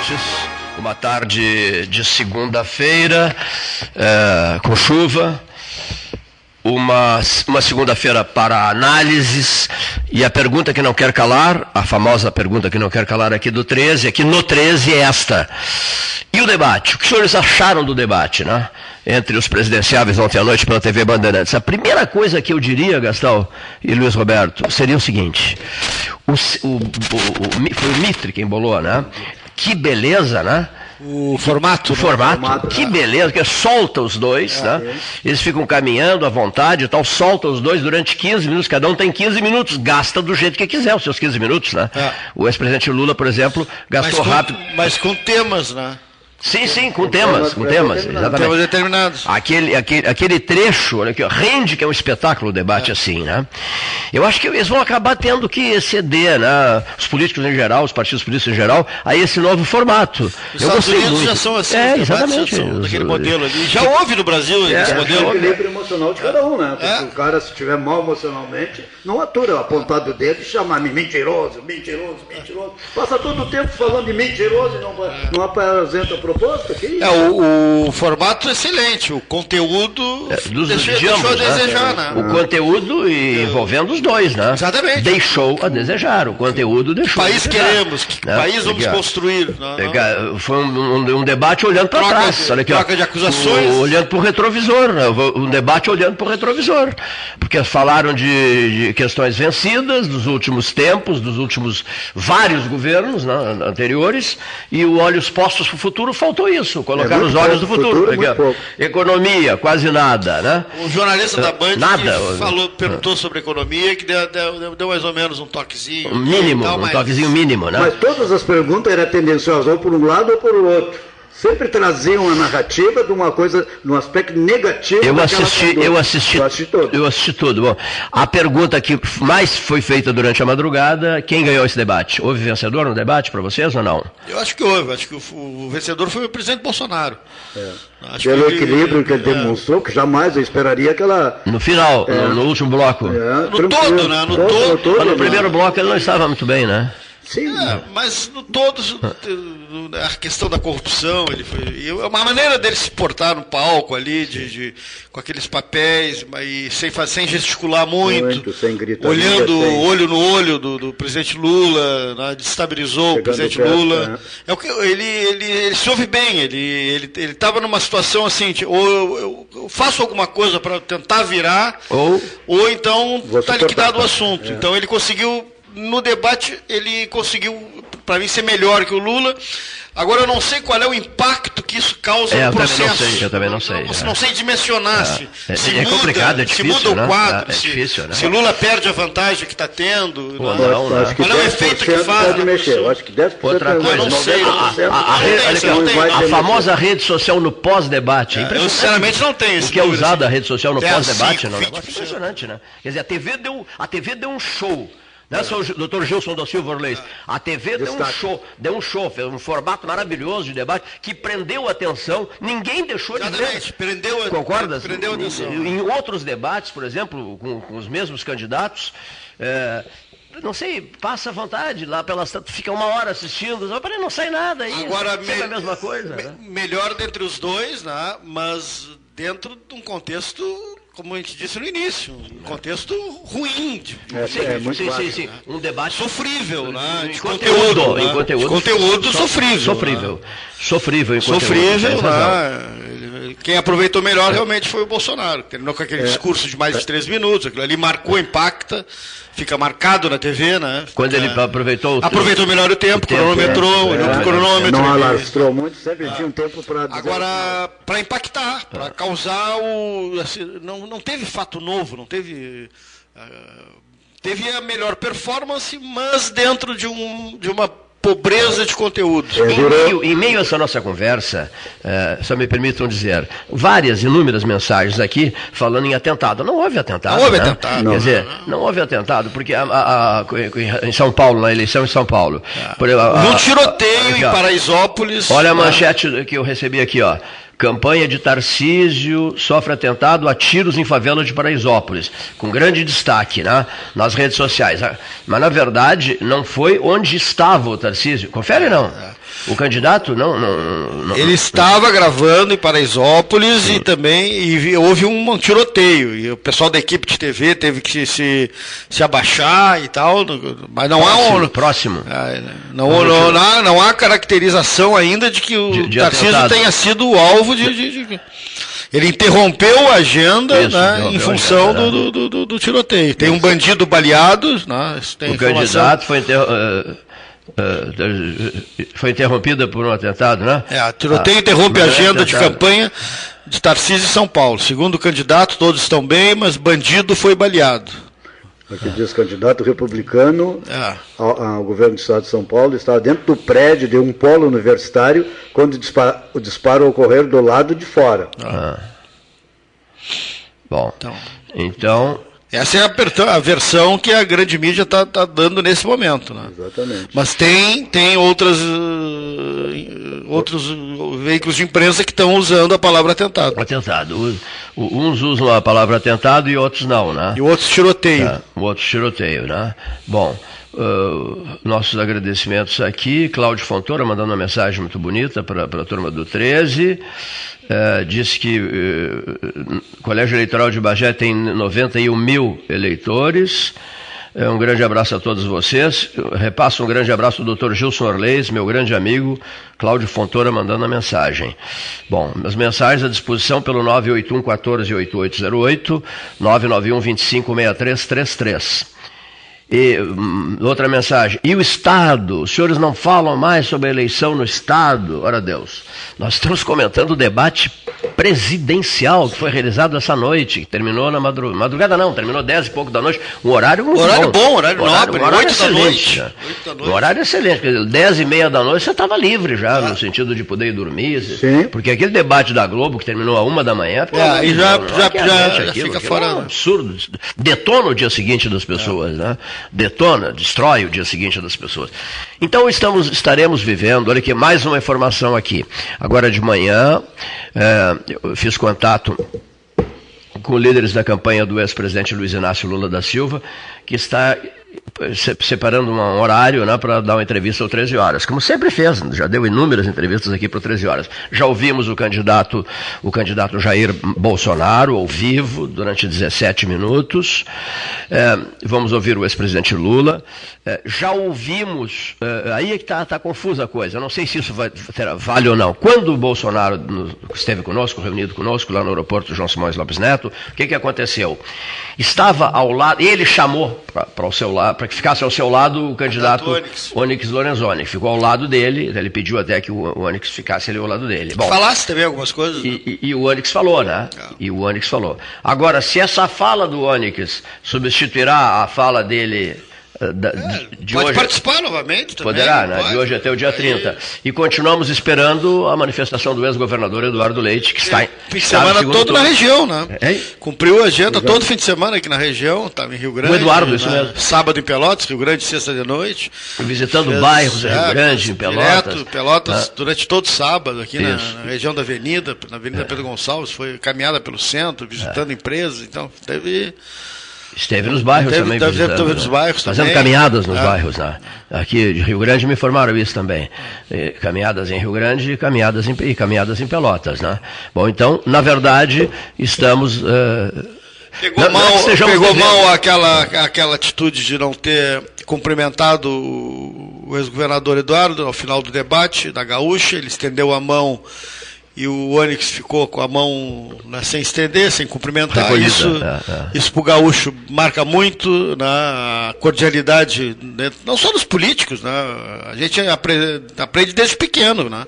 ouvintes. Uma tarde de segunda-feira, é, com chuva. Uma, uma segunda-feira para análises. E a pergunta que não quer calar, a famosa pergunta que não quer calar aqui do 13, aqui no 13 é esta. E o debate? O que os senhores acharam do debate, né? Entre os presidenciáveis ontem à noite pela TV Bandeirantes. A primeira coisa que eu diria, Gastão e Luiz Roberto, seria o seguinte: o, o, o, foi o Mitre quem bolou, né? Que beleza, né? O formato. O né? formato, formato, que né? beleza, que solta os dois, É, né? Eles ficam caminhando à vontade e tal, solta os dois durante 15 minutos, cada um tem 15 minutos, gasta do jeito que quiser os seus 15 minutos, né? É. O ex-presidente Lula, por exemplo, Mas gastou com, rápido. mas com temas, né? Sim, sim, com temas, com temas, determinados. exatamente. Temas determinados. Aquele, aquele, aquele trecho, olha aqui, ó, rende que é um espetáculo o debate assim, né? Eu acho que eles vão acabar tendo que ceder, né? Os políticos em geral, os partidos políticos em geral, a esse novo formato. Os Eu Estados gostei Unidos muito. já são assim, é, exatamente. já são daquele modelo ali. Já houve no Brasil esse É, É o modelo. equilíbrio emocional de cada um, né? Porque É. o cara, se estiver mal emocionalmente, não atura apontar do dedo e chamar-me mentiroso, mentiroso, mentiroso. Passa todo o tempo falando de mentiroso e não, não apresenta proposta. Que isso? É, o, o formato é excelente, o conteúdo É, dos, deixou, de deixou a ambos, né? desejar, né? O conteúdo e envolvendo os dois, né? Exatamente. Deixou a desejar. O conteúdo deixou. país a desejar, queremos, que né? país vamos Aqui, ó. construir. Não, não. Pega- Foi um, um- um debate olhando para trás. de- olha aqui, ó. troca de acusações. O- olhando para o retrovisor. Né? Um debate olhando para o retrovisor. Porque falaram de, de questões vencidas dos últimos tempos, dos últimos vários governos né, anteriores, e o olhos postos para o futuro faltou isso. Colocar É os olhos do pouco, futuro. futuro, Aqui, ó. muito pouco. Economia, quase nada. Né? O jornalista da Band Nada. falou, perguntou sobre economia, que deu, deu- deu mais ou menos um toquezinho. Um mínimo, tal, um mas- toquezinho mínimo. Né? Mas todas as perguntas eram tendenciosas, ou por um lado ou por outro. Sempre traziam a narrativa de uma coisa, de um aspecto negativo. Eu assisti, eu assisti, Eu assisti todo. eu assisti tudo. Bom, a pergunta que mais foi feita durante a madrugada, quem ganhou esse debate? Houve vencedor no debate para vocês ou não? Eu acho que houve, acho que o, o vencedor foi o presidente Bolsonaro. Acho Pelo que ele- equilíbrio que ele é. demonstrou, que jamais eu esperaria que ela. No final, no, no último bloco. é, No todo, né? No todo. Mas no né? primeiro bloco ele não estava muito bem, né? Sim. É, mas no todo, a questão da corrupção, ele foi, e uma maneira dele se portar no palco ali, de, de- com aqueles papéis, mas sem, sem gesticular muito, Muito, sem gritaria, olhando sem- olho no olho do, do presidente Lula, né, destabilizou o Chegando presidente perto, Lula. né? É o que ele, ele, ele se ouve bem, ele ele ele estava numa situação assim, tipo, ou eu, eu- faço alguma coisa para tentar virar, Ou- ou então está liquidado o assunto. É. Então ele conseguiu, no debate, ele conseguiu, para mim, ser melhor que o Lula. Agora eu não sei qual é o impacto que isso causa É, eu no também não processo. sei, eu também não sei, Não, é. não sei dimensionar se, É, se é muda, complicado, é se difícil, muda o né? quadro, É, é se, difícil, né? se Lula perde a vantagem que está tendo. Pô, né? não, Eu acho que Qual é o efeito que 10% faz pode mexer. Eu acho que 10% Outra é coisa, não sei, não. 90%. A, isso não não. famosa rede social no pós-debate. É eu impressionante. sinceramente não tenho O esse que é usado a rede social no 10, pós-debate, 5, não. É um negócio 20%. impressionante, né? Quer dizer, a TV deu, a TV deu um show. Né, seu doutor Gilson da Silva Orleis? A TV deu um show, deu um show, fez um formato maravilhoso de debate que prendeu a atenção, ninguém deixou de ver. Exatamente, prendeu a- Concordas? prendeu a atenção. Em, em outros debates, por exemplo, com, com os mesmos candidatos, é, não sei, passa à vontade, lá pelas tantas, fica uma hora assistindo, só para não sai nada aí. Agora, me- a mesma coisa. me- né? melhor dentre os dois, né? mas dentro de um contexto, como a gente disse no início, um contexto ruim, de- É, Sim, é muito sim, sim, sim. Um debate sofrível, né? Em de conteúdo, conteúdo, né? em conteúdo, de conteúdo so- sofrível. Sofrível. né? Sofrível em conteúdo. Sofrível, razão. né? Quem aproveitou melhor realmente foi o Bolsonaro. Terminou com É. aquele discurso de mais de três minutos. Aquilo ali marcou, impacta, fica marcado na TV, né? Quando ele Fica- aproveitou o Aproveitou melhor o tempo, O tempo, cronometrou, é. olhou pro É. cronômetro. Não alastrou muito, sempre tinha um tempo para. Agora, para impactar, para É. causar o. assim, não, não teve fato novo, não teve. ah, teve a melhor performance, mas dentro de, um, de uma pobreza de conteúdo. É. Em meio, em meio a essa nossa conversa, eh, só me permitam dizer, várias, inúmeras mensagens aqui falando em atentado. Não houve atentado. Não houve né? atentado. Quer dizer, não houve atentado, porque a- a- a- em São Paulo, na eleição em São Paulo. por exemplo, a- Num a- tiroteio aqui, em. Paraisópolis. Olha a né? manchete que eu recebi aqui, ó. Campanha de Tarcísio sofre atentado a tiros em favela de Paraisópolis, com grande destaque né, nas redes sociais. Mas, na verdade, não foi onde estava o Tarcísio. Confere, não. O candidato? Não, não, não Ele estava gravando em Paraisópolis e também e houve um tiroteio. E o pessoal da equipe de TV teve que se, se abaixar e tal. Mas não há próximo, um. próximo. Ah, Não, não, não há, não há caracterização ainda de que o De- de Tarcísio atentado. tenha sido o alvo de. de- de- Ele interrompeu a agenda Isso, né, em função agenda, do, do, do- do tiroteio. Tem um bandido baleado, né, O candidato foi, inter- eh, eh, foi interrompida por um atentado, né? É, a tiroteio Ah, interrompe a é agenda de campanha de Tarcísio em São Paulo. Segundo o candidato, todos estão bem, mas bandido foi baleado. Aqui diz candidato republicano É. ao, ao governo do estado de São Paulo estava dentro do prédio de um polo universitário quando o disparo, o disparo ocorreu do lado de fora. Bom, Então, então, essa é a, per- a versão que a grande mídia está dando nesse momento. Né? Exatamente. Mas tem, tem outras, uh, outros veículos de imprensa que estão usando a palavra atentado. atentado. Uns usam a palavra atentado e outros não, né? E outros tiroteio. Tá, o outro tiroteio, né? Bom, ah, nossos agradecimentos aqui. Cláudio Fontoura mandando uma mensagem muito bonita para a turma do 13. Eh, disse que eh, o Colégio Eleitoral de Bagé tem 91 mil eleitores. Eh, um grande abraço a todos vocês. Repasso um grande abraço ao doutor Gilson Orleis, meu grande amigo, Cláudio Fontoura mandando a mensagem. Bom, as mensagens à disposição pelo 981 14 8808, 991 25 6333. E hum, outra mensagem. E o Estado? Os senhores não falam mais sobre a eleição no Estado? Ora Deus. Nós estamos comentando o debate presidencial que foi realizado essa noite, que terminou na madru... madrugada, não, terminou 10 e pouco da noite. Um horário muito Horário bom, horário nobre, um horário oito da excelente, noite. né? Oito da noite. Um horário excelente. Quer dizer, 10 e meia da noite você estava livre já, no sentido de poder ir dormir. Sim. Porque aquele debate da Globo que terminou a uma da manhã. É, aí já- já- é é já- gente já aquilo, fica aquilo fora, é um absurdo. Detona o dia seguinte das pessoas, né? Detona, destrói o dia seguinte das pessoas. Então estamos, estaremos vivendo, olha aqui, mais uma informação aqui. Agora de manhã, eh, eu fiz contato com líderes da campanha do ex-presidente Luiz Inácio Lula da Silva, que está separando um horário né, para dar uma entrevista às 13 horas, como sempre fez, já deu inúmeras entrevistas aqui para 13 horas. Já ouvimos o candidato, o candidato Jair Bolsonaro ao vivo durante 17 minutos. É, vamos ouvir o ex-presidente Lula. É, já ouvimos, é, aí é que está confusa a coisa, eu não sei se isso vai, vale ou não. Quando o Bolsonaro esteve conosco, reunido conosco lá no aeroporto João Simões Lopes Neto, o que, que aconteceu? Estava ao lado, ele chamou para o seu lado, para que ficasse ao seu lado o candidato Onyx. Onyx Lorenzoni, ficou ao lado dele, ele pediu até que o Onyx ficasse ali ao lado dele. Bom, Falasse também algumas coisas. né? e, e- e o Onyx falou, né? E o Onyx falou. Agora, se essa fala do Onyx substituirá a fala dele da- de, de Pode hoje. participar novamente também. Poderá, né? pode. De hoje até o dia Aí, 30. E continuamos esperando a manifestação do ex-governador Eduardo Leite, que está em. Fim de semana todo na turno. região, né? É. Cumpriu a agenda todo fim de semana aqui na região, estava em Rio Grande. Eduardo, isso né? mesmo. Sábado em Pelotas, Rio Grande, sexta de noite. Visitando Fez- bairros, Rio é, Grande, em Pelotas. Direto, Pelotas, Ah. durante todo sábado, aqui na, Isso. É. na região da Avenida, na Avenida Pedro Gonçalves, foi caminhada pelo centro, visitando empresas, então teve. Esteve nos bairros também. deve- visitando, nos bairros Fazendo também. caminhadas nos É. bairros, né? Aqui de Rio Grande me informaram isso também. Eh, Caminhadas em Rio Grande e caminhadas em, e caminhadas em Pelotas, né? Bom, então, na verdade, estamos. eh, Pegou não- não é mal, que estejamos pegou mal aquela, aquela atitude de não ter cumprimentado o, o ex-governador Eduardo ao final do debate da Gaúcha. Ele estendeu a mão e o Onyx ficou com a mão né, sem estender, sem cumprimentar. Recolhida, Isso, é, é. isso para o gaúcho marca muito né, a cordialidade, né, não só dos políticos, né, a gente apre- aprende desde pequeno, né,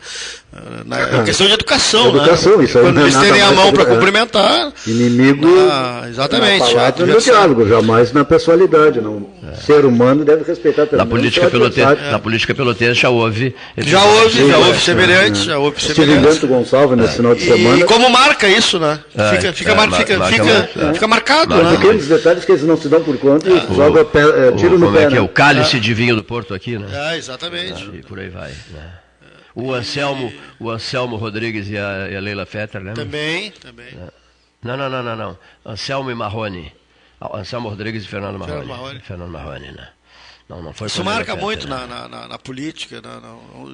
na questão de educação. Educação, né, isso Quando é eles nada tendem a mão para é. cumprimentar, Inimigo ah, exatamente. na palavra no diálogo, jamais na pessoalidade. Não. Ser humano deve respeitar pelo Na menos política, pelotense, na política pelotense já houve. Já houve, já é, houve é, semelhante, é. já houve semelhante. Gonçalves nesse final de E, semana. como marca isso, né? É, Fica, fica, é, é. marcado, Marca né? Pequenos detalhes que eles não se dão por conta e joga é, tiro no como pé. é que é? né? O cálice de vinho do Porto aqui, né? É, exatamente. E por aí vai. né? O Anselmo, o Anselmo Rodrigues e a, e a Leila Fetter, lembra? Também, também. Não, não, não, não, não. Anselmo e Marrone. Ah, Anselmo Rodrigues e Fernando Marrone. Fernando Marrone. Fernando Marrone, né? Não, não foi Isso marca muito na, na, na, na política. Na,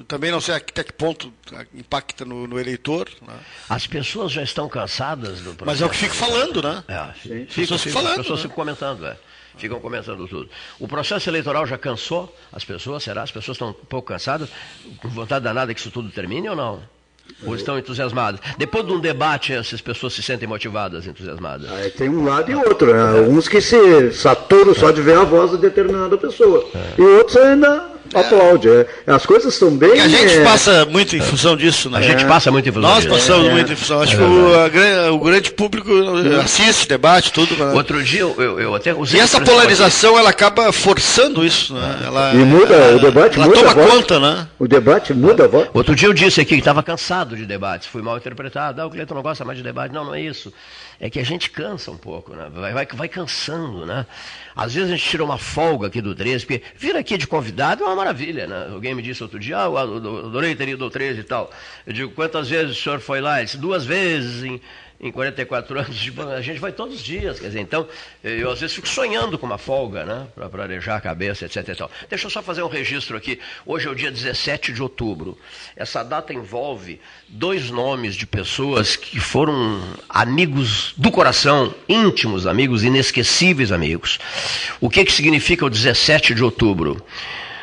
também não sei até que ponto impacta no, no eleitor. Né? As pessoas já estão cansadas do processo. Mas é o que fico falando, né? É, sim, ficam falando. As pessoas né? ficam comentando, é. Ficam comentando tudo. O processo eleitoral já cansou as pessoas? Será? As pessoas estão um pouco cansadas? Com vontade danada que isso tudo termine ou não? Ou estão entusiasmadas? Depois de um debate, essas pessoas se sentem motivadas, entusiasmadas? Aí tem um lado e outro. Né? Uns que se saturam só de ver a voz de determinada pessoa. É. E outros ainda. Aplaude. É. As coisas estão bem. Porque a gente é... passa muito em função disso, né? A gente passa muito em função Nós disso. Nós passamos é. muito em função. Acho que o, o, grande público assiste, debate, tudo. Né? Outro dia eu, eu até usei. E essa polarização ela acaba forçando isso, né? Ela, e muda, ela, o debate ela muda. toma conta, né? O debate muda a voz. Outro dia eu disse aqui que estava cansado de debates, fui mal interpretado. Ah, o Cleiton não gosta mais de debate. Não, não é isso é que a gente cansa um pouco, né? vai, vai, vai cansando. Né? Às vezes a gente tira uma folga aqui do 13, porque vir aqui de convidado é uma maravilha. Né? Alguém me disse outro dia, ah, eu adorei ter ido ao 13 e tal. Eu digo, quantas vezes o senhor foi lá? Ele disse, duas vezes em em 44 anos de a gente vai todos os dias, quer dizer, então, eu às vezes fico sonhando com uma folga, né, para arejar a cabeça, etc. Deixa eu só fazer um registro aqui. Hoje é o dia 17 de outubro. Essa data envolve dois nomes de pessoas que foram amigos do coração, íntimos amigos, inesquecíveis amigos. O que, que significa o 17 de outubro?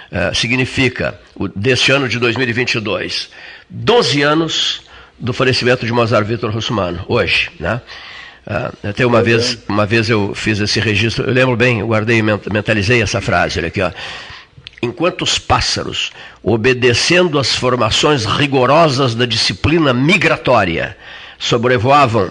Uh, significa, o, deste ano de 2022, 12 anos do falecimento de Mozart Vitor Russumano, hoje, né? Ah, até uma vez, uma vez eu fiz esse registro, eu lembro bem, eu guardei, mentalizei essa frase, olha aqui, ó. Enquanto os pássaros, obedecendo às formações rigorosas da disciplina migratória, sobrevoavam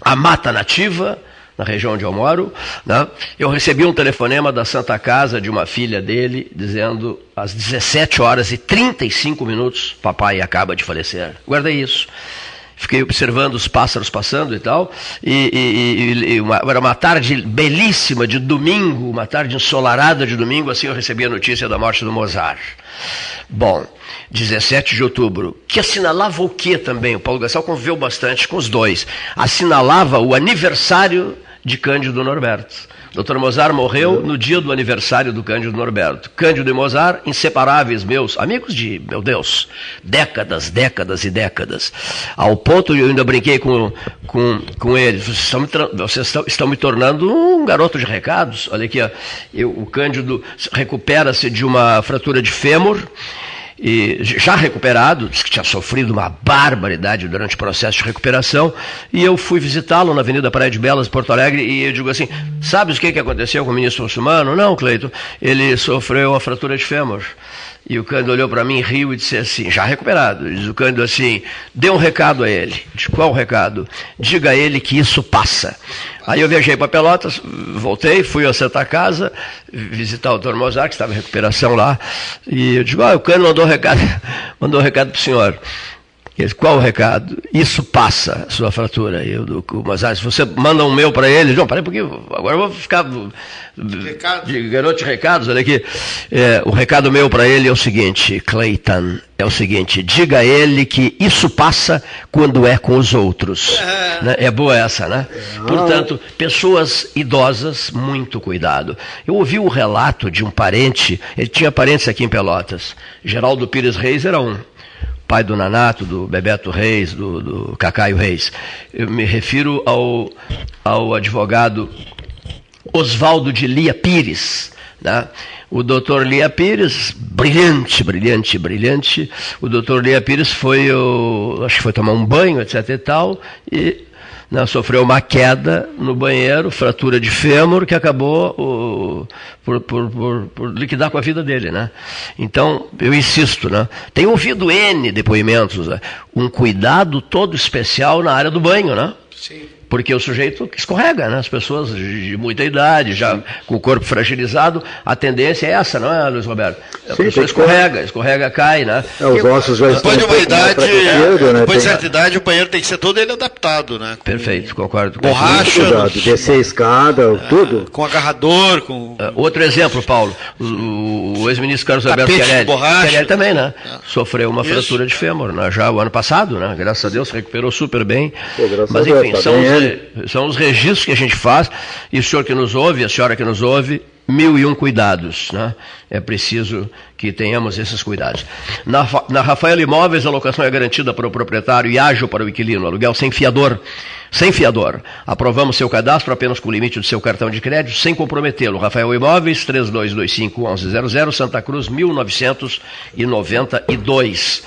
a mata nativa, na região onde eu moro, né? eu recebi um telefonema da Santa Casa de uma filha dele, dizendo às 17 horas e 35 minutos, papai acaba de falecer. Guardei isso. Fiquei observando os pássaros passando e tal, e, e, e uma, era uma tarde belíssima de domingo, uma tarde ensolarada de domingo, assim eu recebi a notícia da morte do Mozart. Bom, 17 de outubro, que assinalava o que também? O Paulo Gastal conviveu bastante com os dois. Assinalava o aniversário de Cândido Norberto. Dr. Mozart morreu no dia do aniversário do Cândido Norberto. Cândido e Mozart, inseparáveis meus, amigos de, meu Deus, décadas, décadas e décadas. Ao ponto, eu ainda brinquei com, com, com eles, vocês, estão me, vocês estão, estão me tornando um garoto de recados. Olha aqui, ó, eu, o Cândido recupera-se de uma fratura de fêmur, e já recuperado, que tinha sofrido uma barbaridade durante o processo de recuperação, e eu fui visitá-lo na Avenida Praia de Belas, Porto Alegre, e eu digo assim, sabes o que, que aconteceu com o ministro muçulmano? Não, Cleito, ele sofreu a fratura de fêmur. E o Cândido olhou para mim, riu e disse assim, já recuperado, diz o Cândido assim, dê um recado a ele. De qual recado? Diga a ele que isso passa. Aí eu viajei para Pelotas, voltei, fui à Santa Casa, visitar o Dr. Mozart, que estava em recuperação lá, e eu digo, ah, o Cândido mandou um recado, mandou um recado para o senhor. Ele, qual o recado? Isso passa, sua fratura. Eu, do, mas ah, se você manda um meu para ele, não, peraí, porque agora eu vou ficar recado. de garoto de recados, olha aqui. É, o recado meu para ele é o seguinte, Clayton, é o seguinte, diga a ele que isso passa quando é com os outros. É, né? é boa essa, né? Portanto, pessoas idosas, muito cuidado. Eu ouvi o relato de um parente, ele tinha parentes aqui em Pelotas, Geraldo Pires Reis era um pai do Nanato, do Bebeto Reis, do, do Cacaio Reis. Eu me refiro ao, ao advogado Oswaldo de Lia Pires. Né? O doutor Lia Pires, brilhante, brilhante, brilhante. O doutor Lia Pires foi, o, acho que foi tomar um banho, etc e tal, e né, sofreu uma queda no banheiro, fratura de fêmur, que acabou o, por, por, por, por, liquidar com a vida dele. Né? Então, eu insisto, né? tenho ouvido N depoimentos, né? um cuidado todo especial na área do banho. Né? Sim porque o sujeito escorrega, né? As pessoas de muita idade, já com o corpo fragilizado, a tendência é essa, não é, Luiz Roberto? A Sim, pessoa escorrega, escorrega, cai, né? É, os ossos já depois de uma idade, né? depois de certa idade, o banheiro tem que ser todo ele adaptado, né? Com Perfeito, concordo. Borracha, cuidado, descer a escada, é, tudo. Com agarrador, com... Uh, outro exemplo, Paulo, o, o ex-ministro Carlos Alberto Querelli, Querelli também, né? É. Sofreu uma Isso. fratura de fêmur, né? já o ano passado, né? Graças a Deus, recuperou super bem. Pô, Mas enfim, tá são os, são os registros que a gente faz, e o senhor que nos ouve, a senhora que nos ouve, mil e um cuidados. Né? É preciso que tenhamos esses cuidados. Na, na Rafael Imóveis, a locação é garantida para o proprietário e ágil para o inquilino, aluguel sem fiador. Sem fiador. Aprovamos seu cadastro apenas com o limite do seu cartão de crédito, sem comprometê-lo. Rafael Imóveis, 3225-1100, Santa Cruz, 1992.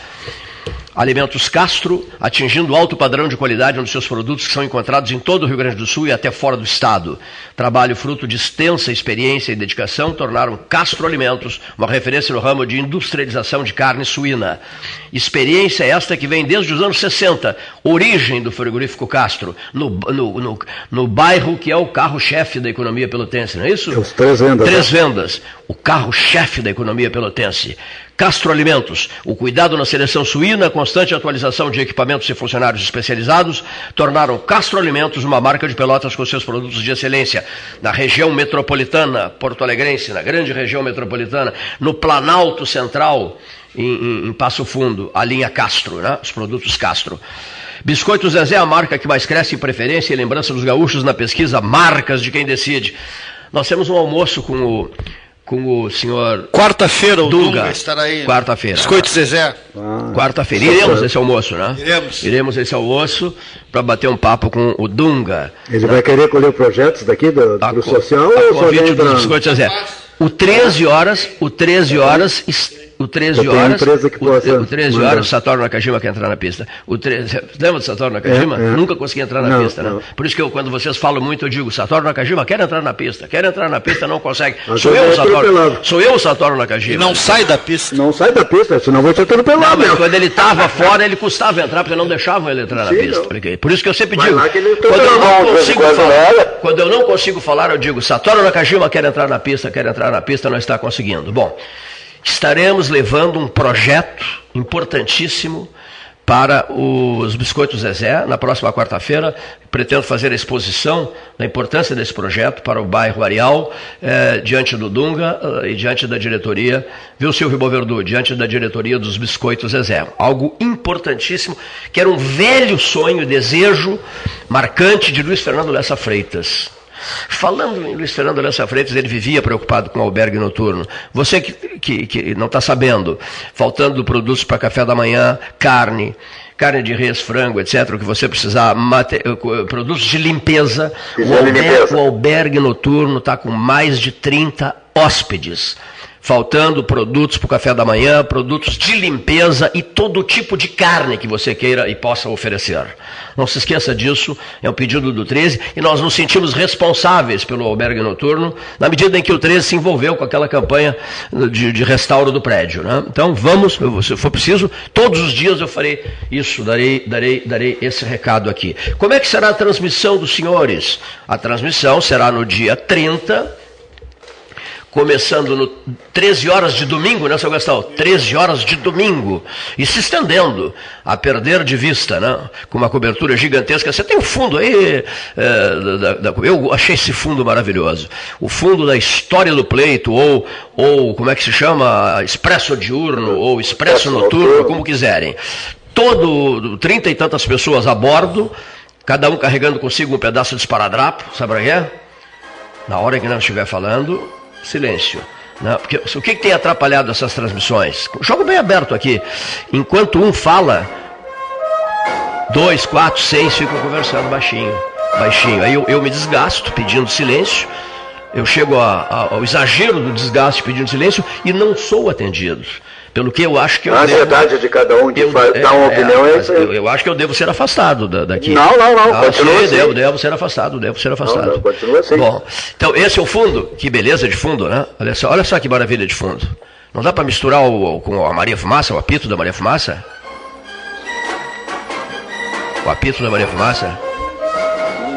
Alimentos Castro, atingindo alto padrão de qualidade nos seus produtos que são encontrados em todo o Rio Grande do Sul e até fora do estado. Trabalho fruto de extensa experiência e dedicação tornaram Castro Alimentos uma referência no ramo de industrialização de carne suína. Experiência esta que vem desde os anos 60, origem do frigorífico Castro, no, no, no, no bairro que é o carro-chefe da economia pelotense, não é isso? Os três vendas. Três né? vendas, o carro-chefe da economia pelotense. Castro Alimentos, o cuidado na seleção suína, a constante atualização de equipamentos e funcionários especializados tornaram Castro Alimentos uma marca de pelotas com seus produtos de excelência. Na região metropolitana porto-alegrense, na grande região metropolitana, no Planalto Central, em, em, em Passo Fundo, a linha Castro, né? os produtos Castro. Biscoito Zezé é a marca que mais cresce em preferência e lembrança dos gaúchos na pesquisa Marcas de Quem Decide. Nós temos um almoço com o com o senhor. Quarta-feira o Dunga, Dunga estará aí. Quarta-feira. Biscoito Zezé. Ah, Quarta-feira. Iremos esse almoço, né? Iremos. Iremos esse almoço para bater um papo com o Dunga. Ele né? vai querer colher projetos daqui do, do social ou só vem do Biscoito Zezé. O 13 horas, o 13 horas o 13 horas. Que o, o 13 horas, o Satoru Nakajima quer entrar na pista. O 13, lembra do Satoru Nakajima? É, é. Nunca consegui entrar na não, pista, né? Por isso que eu, quando vocês falam muito, eu digo, Satoru Nakajima quer entrar na pista, quer entrar na pista, não consegue. sou eu, o Satoru, sou eu o Satoru Nakajima. E não sai da pista. Não sai da pista, senão vou te atropelado. Não, quando ele estava fora, ele custava entrar, porque não deixavam ele entrar na Sim, pista. Não. Por isso que eu sempre digo, quando eu, não consigo falar, quando eu não consigo falar, eu digo, Satoru Nakajima quer entrar na pista, quer entrar na pista, não está conseguindo. Bom, estaremos levando um projeto importantíssimo para os Biscoitos Zezé, na próxima quarta-feira. Pretendo fazer a exposição da importância desse projeto para o bairro Areal, eh, diante do Dunga eh, e diante da diretoria, viu, Silvio Boverdu, diante da diretoria dos Biscoitos Zezé. Algo importantíssimo, que era um velho sonho, desejo marcante de Luiz Fernando Lessa Freitas. Falando em Luiz Fernando Lessa Freitas, ele vivia preocupado com o albergue noturno. Você que, que, que não está sabendo, faltando produtos para café da manhã, carne, carne de res, frango, etc., o que você precisar, mate, produtos de limpeza, o albergue, o albergue noturno está com mais de 30 hóspedes faltando produtos para o café da manhã, produtos de limpeza e todo tipo de carne que você queira e possa oferecer. Não se esqueça disso, é um pedido do 13 e nós nos sentimos responsáveis pelo albergue noturno na medida em que o 13 se envolveu com aquela campanha de, de restauro do prédio. Né? Então vamos, se for preciso, todos os dias eu farei isso, darei, darei, darei esse recado aqui. Como é que será a transmissão dos senhores? A transmissão será no dia 30 começando no 13 horas de domingo, né, seu Gastão? 13 horas de domingo. E se estendendo a perder de vista, né? Com uma cobertura gigantesca. Você tem um fundo aí. É, da, da, eu achei esse fundo maravilhoso. O fundo da história do pleito, ou, ou como é que se chama? Expresso diurno, ou expresso noturno, como quiserem. Todo, trinta e tantas pessoas a bordo, cada um carregando consigo um pedaço de esparadrapo, sabe o que é? Na hora que nós estiver falando, silêncio. Né? Porque o que, que tem atrapalhado essas transmissões? Jogo bem aberto aqui. Enquanto um fala, dois, quatro, seis ficam conversando baixinho. Baixinho. Aí eu, eu me desgasto pedindo silêncio. Eu chego a, a, ao exagero do desgaste pedindo silêncio e não sou atendido. Pelo que eu acho que eu A ansiedade devo, de cada um de eu, faz, é, dar uma é, opinião é, isso eu, eu, acho que eu devo ser afastado daqui. Não, não, não. Ah, continua sim, assim. devo, devo ser afastado, devo ser afastado. Não, não, continua assim. Bom, então esse é o fundo. Que beleza de fundo, né? Olha só, olha só que maravilha de fundo. Não dá para misturar o, com a Maria Fumaça, o apito da Maria Fumaça? O apito da Maria Fumaça?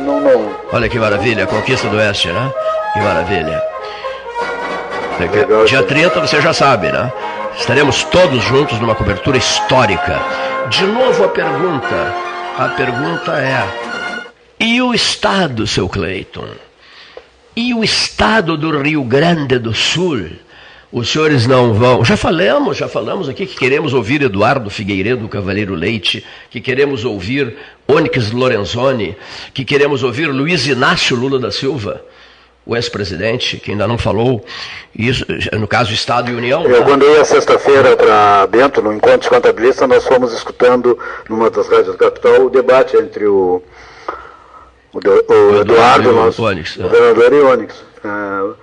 Não, não. Olha que maravilha, a conquista do Oeste, né? Que maravilha. Legal, Dia 30 você já sabe, né? Estaremos todos juntos numa cobertura histórica. De novo a pergunta. A pergunta é: e o Estado, seu Cleiton? E o Estado do Rio Grande do Sul? Os senhores não vão. Já falamos, já falamos aqui que queremos ouvir Eduardo Figueiredo Cavaleiro Leite, que queremos ouvir Onyx Lorenzoni, que queremos ouvir Luiz Inácio Lula da Silva o ex-presidente, que ainda não falou, isso, no caso Estado e União. Eu, quando ia sexta-feira para Bento, no encontro de contabilistas, nós fomos escutando, numa das rádios da capital, o debate entre o, o, o, o Eduardo, nosso, Onix, o governador e Onyx. Uh,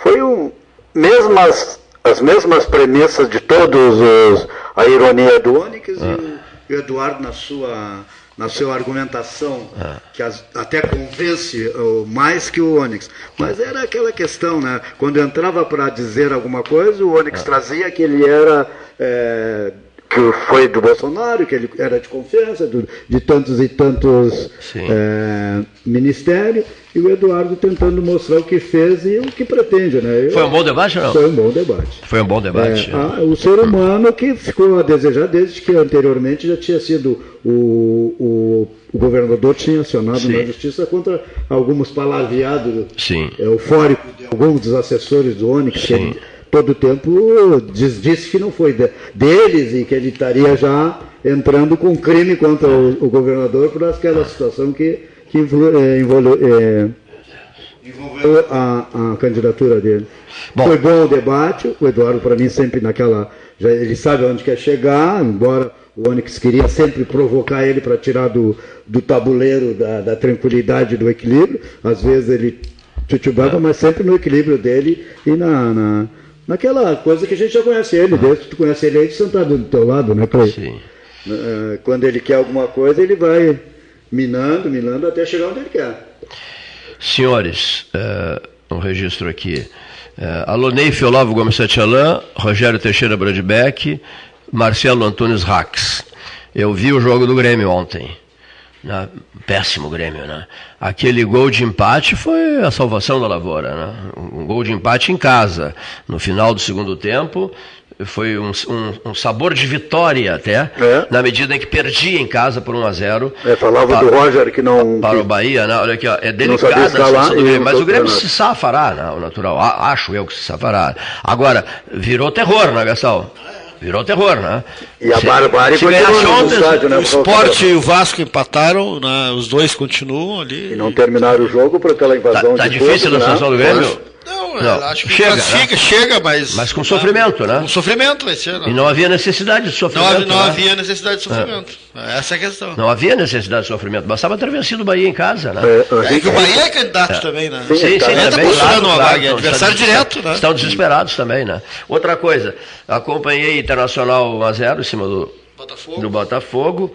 foi um, mesmas, as mesmas premissas de todos os, a ironia do Onyx ah. e o Eduardo na sua na sua argumentação, ah. que as, até convence uh, mais que o Onyx. Mas era aquela questão, né? Quando entrava para dizer alguma coisa, o Onyx ah. trazia que ele era. É, que foi do Bolsonaro, que ele era de confiança do, de tantos e tantos é, ministérios, e o Eduardo tentando mostrar o que fez e o que pretende. Né? Eu, foi um bom debate não? Foi um bom debate. Foi um bom debate. É, a, o ser humano que ficou a desejar desde que anteriormente já tinha sido o, o, o governador tinha acionado Sim. na justiça contra alguns palavreados Sim. eufóricos de alguns dos assessores do Sim. que todo o tempo diz, disse que não foi de, deles e que ele estaria já entrando com crime contra o, o governador por aquela situação que, que é, envolveu, é, envolveu a, a, candidatura dele. Bom. Foi bom o debate, o Eduardo para mim sempre naquela, já, ele sabe onde quer chegar, embora o Onyx queria sempre provocar ele para tirar do, do tabuleiro da, da, tranquilidade, do equilíbrio. Às vezes ele tchutchubava, mas sempre no equilíbrio dele e na, na, naquela coisa que a gente já conhece ele, desde que tu conhece ele aí sentado do teu lado, né, Clay? Sim. É, quando ele quer alguma coisa, ele vai minando, minando até chegar onde ele quer. Senhores, uh, um registro aqui. Uh, Alonei Olavo Gomes Satialã, Rogério Teixeira Bradbeck, Marcelo Antunes Rax. Eu vi o jogo do Grêmio ontem. Né? Péssimo Grêmio, né? Aquele gol de empate foi a salvação da lavoura, né? Um gol de empate em casa. No final do segundo tempo, foi um, um, um, sabor de vitória até, é. na medida em que perdia em casa por 1 a 0 é, Falava para, do Roger que não. Para que, o Bahia, né? olha aqui, ó, é delicada a situação do Grêmio, mas o Grêmio se safará, né? o natural. Acho eu que se safará. Agora, virou terror, né, Gastão? Virou terror, né? E a Barbárie continua no estádio, né? O Sport e o Vasco empataram, né? os dois continuam ali. E não terminaram o jogo por aquela invasão tá, tá difícil a situação né? do Grêmio? Não, não, acho que chega, né? chega, mas. Mas com sofrimento, né? Com sofrimento vai ser. Não. E não havia necessidade de sofrimento. Não, havia, não né? havia necessidade de sofrimento. É. Essa é a questão. Não havia necessidade de sofrimento. Bastava ter vencido o Bahia em casa, né? É, é que o Bahia é candidato é. também, né? Sim, sim, sim também. Claro, claro, vaga, é adversário direto, né? Estão desesperados também, né? Outra coisa, acompanhei Internacional 1x0 em cima do Botafogo. do Botafogo.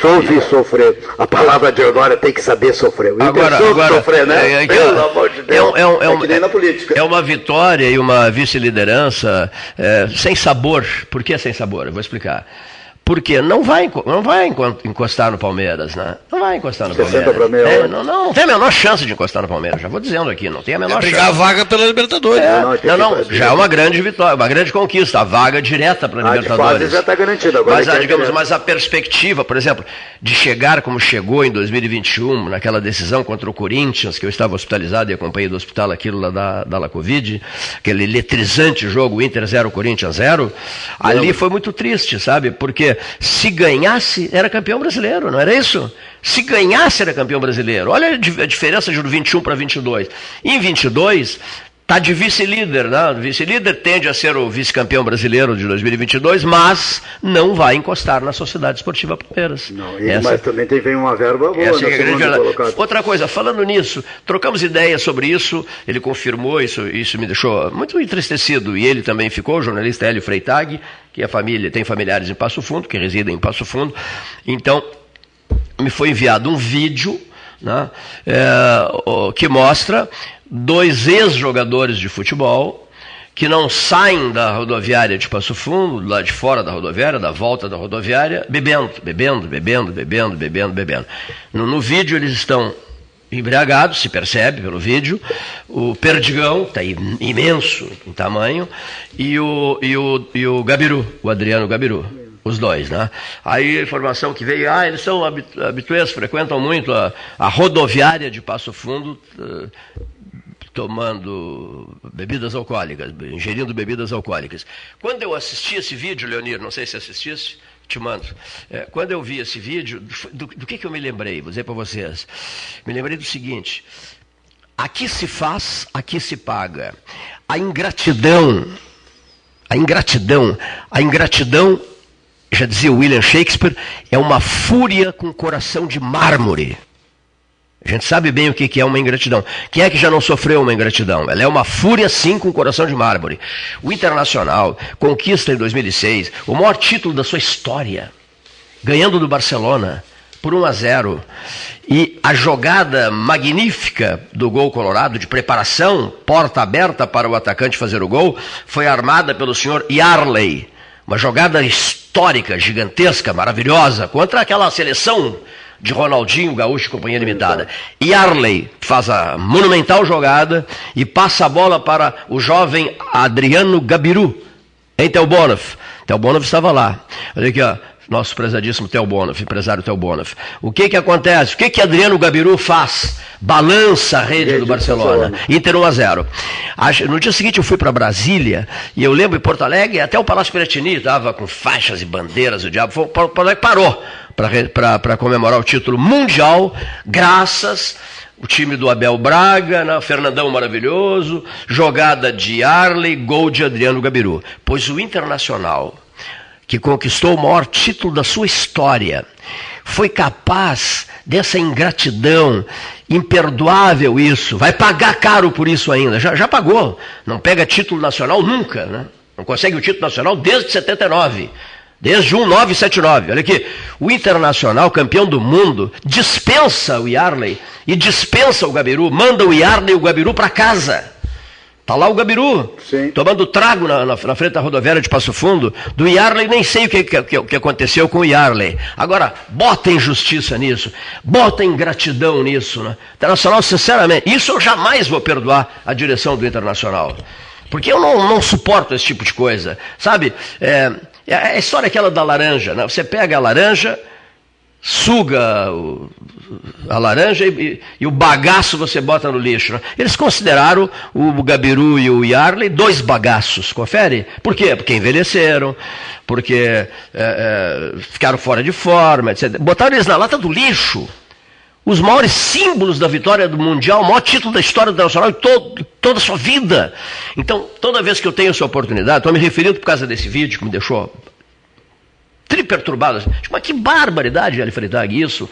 Soube sofrer. A palavra de agora tem que saber sofrer. O agora, agora sofrer, né? É, é, Pelo amor de Deus. É, é, é, é, na política. é uma vitória e uma vice-liderança é, sem sabor. Por que sem sabor? Eu vou explicar. Porque não vai, não vai encostar no Palmeiras, né? Não vai encostar no Palmeiras. É, não, não, não, tem a menor chance de encostar no Palmeiras, já vou dizendo aqui, não tem a menor é brigar chance. a vaga pela Libertadores. É, não, não, não já é uma grande vitória, uma grande conquista, a vaga direta para a Libertadores. já está garantida agora. Mas, a, digamos, mas a perspectiva, por exemplo, de chegar como chegou em 2021, naquela decisão contra o Corinthians, que eu estava hospitalizado e acompanhei do hospital aquilo lá da, da La Covid, aquele eletrizante jogo Inter 0, Corinthians 0, ali foi muito triste, sabe? Porque se ganhasse, era campeão brasileiro, não era isso? Se ganhasse, era campeão brasileiro. Olha a diferença de 21 para 22. Em 22, Está de vice-líder, né? Vice-líder tende a ser o vice-campeão brasileiro de 2022, mas não vai encostar na Sociedade Esportiva Palmeiras. Não, e, Essa, mas também tem, vem uma verba boa. Essa é a grande Outra coisa, falando nisso, trocamos ideias sobre isso, ele confirmou, isso, isso me deixou muito entristecido, e ele também ficou, o jornalista Hélio Freitag, que é família, tem familiares em Passo Fundo, que residem em Passo Fundo. Então, me foi enviado um vídeo né, é, que mostra dois ex-jogadores de futebol que não saem da rodoviária de Passo Fundo, lá de fora da rodoviária, da volta da rodoviária, bebendo, bebendo, bebendo, bebendo, bebendo, bebendo. No, no vídeo eles estão embriagados, se percebe pelo vídeo, o Perdigão, está imenso em tamanho, e o, e, o, e o Gabiru, o Adriano Gabiru. Os dois, né? Aí a informação que veio, ah, eles são habituês, frequentam muito a, a rodoviária de Passo Fundo, tomando bebidas alcoólicas, ingerindo bebidas alcoólicas. Quando eu assisti esse vídeo, Leonir, não sei se assistisse, te mando. É, quando eu vi esse vídeo, do, do, que, que eu me lembrei? Vou dizer para vocês. Me lembrei do seguinte: Aqui se faz, aqui se paga. A ingratidão, a ingratidão, a ingratidão, já dizia William Shakespeare, é uma fúria com coração de mármore. A gente sabe bem o que é uma ingratidão. Quem é que já não sofreu uma ingratidão? Ela é uma fúria, sim, com coração de mármore. O Internacional conquista em 2006 o maior título da sua história, ganhando do Barcelona por 1 a 0. E a jogada magnífica do gol colorado, de preparação, porta aberta para o atacante fazer o gol, foi armada pelo senhor Yarley. Uma jogada histórica, gigantesca, maravilhosa, contra aquela seleção de Ronaldinho Gaúcho Companhia Limitada. E Arley faz a monumental jogada e passa a bola para o jovem Adriano Gabiru, em Telbonoff. Telbonoff estava lá. Olha aqui, ó. Nosso prezadíssimo Tel Bonoff, empresário Tel Bonoff. O que que acontece? O que que Adriano Gabiru faz? Balança a rede, rede do Barcelona. Barcelona. Inter 1 a 0. No dia seguinte eu fui para Brasília e eu lembro em Porto Alegre, até o Palácio Piratini estava com faixas e bandeiras, o diabo. Porto Alegre parou para comemorar o título mundial, graças o time do Abel Braga, né, Fernandão maravilhoso, jogada de Arley, gol de Adriano Gabiru. Pois o Internacional, que conquistou o maior título da sua história, foi capaz dessa ingratidão, imperdoável isso, vai pagar caro por isso ainda, já, já pagou, não pega título nacional nunca, né? não consegue o título nacional desde 79. Desde 1979. Olha aqui. O Internacional, campeão do mundo, dispensa o Yarley e dispensa o Gabiru, manda o Yarley e o Gabiru para casa. Está lá o Gabiru, Sim. tomando trago na, na, na, frente da rodoviária de Passo Fundo. Do Yarley, nem sei o que, que, que aconteceu com o Yarley. Agora, bota injustiça nisso, bota ingratidão nisso. Né? Internacional, sinceramente, isso eu jamais vou perdoar a direção do Internacional. Porque eu não, não suporto esse tipo de coisa. Sabe? É, é, é a história aquela da laranja, né? Você pega a laranja, suga a laranja e, e, o bagaço você bota no lixo. Né? Eles consideraram o Gabiru e o Yarley dois bagaços, confere? Por quê? Porque envelheceram, porque é, é, ficaram fora de forma, etc. Botaram eles na lata do lixo. Os maiores símbolos da vitória do Mundial, o maior título da história do Nacional em todo, toda a sua vida. Então, toda vez que eu tenho essa oportunidade, estou me referindo por causa desse vídeo que me deixou triperturbado. Mas que barbaridade, Alfredag, isso.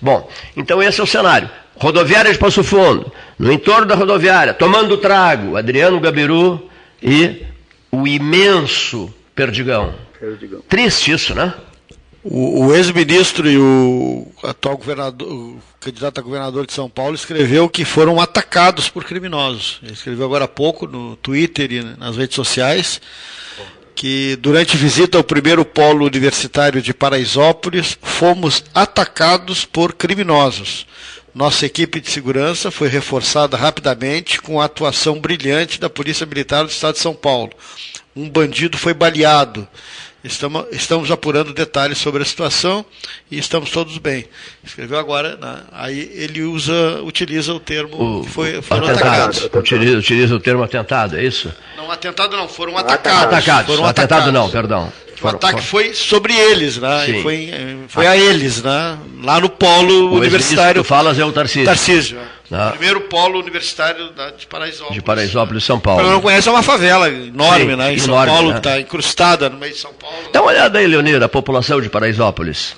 Bom, então esse é o cenário. Rodoviária de Passo Fundo, no entorno da rodoviária, tomando trago, Adriano Gabiru e o imenso Perdigão. Perdigão. Triste isso, né? O, o ex-ministro e o atual governador, o candidato a governador de São Paulo, escreveu que foram atacados por criminosos. Ele escreveu agora há pouco no Twitter e nas redes sociais que durante visita ao primeiro polo universitário de Paraisópolis fomos atacados por criminosos. Nossa equipe de segurança foi reforçada rapidamente com a atuação brilhante da Polícia Militar do Estado de São Paulo. Um bandido foi baleado. Estamos, estamos apurando detalhes sobre a situação e estamos todos bem. Escreveu agora, né? aí ele usa, utiliza o termo o, que foi, foram atacados. Utiliza, utiliza, o termo atentado, é isso? Não, atentado não, foram atacados. Atacados, foram atentado atacados. não, perdão. O ataque foi sobre eles, né? Foi, foi a eles, né? Lá no polo o universitário. Tu falas é o Tarcísio. Tarcísio. Ah. Primeiro polo universitário de Paraisópolis. De Paraisópolis, São Paulo. Para não conhece, é uma favela enorme, Sim, né? Em São Paulo, né? está incrustada no meio de São Paulo. Dá uma olhada aí, Leonir, a população de Paraisópolis.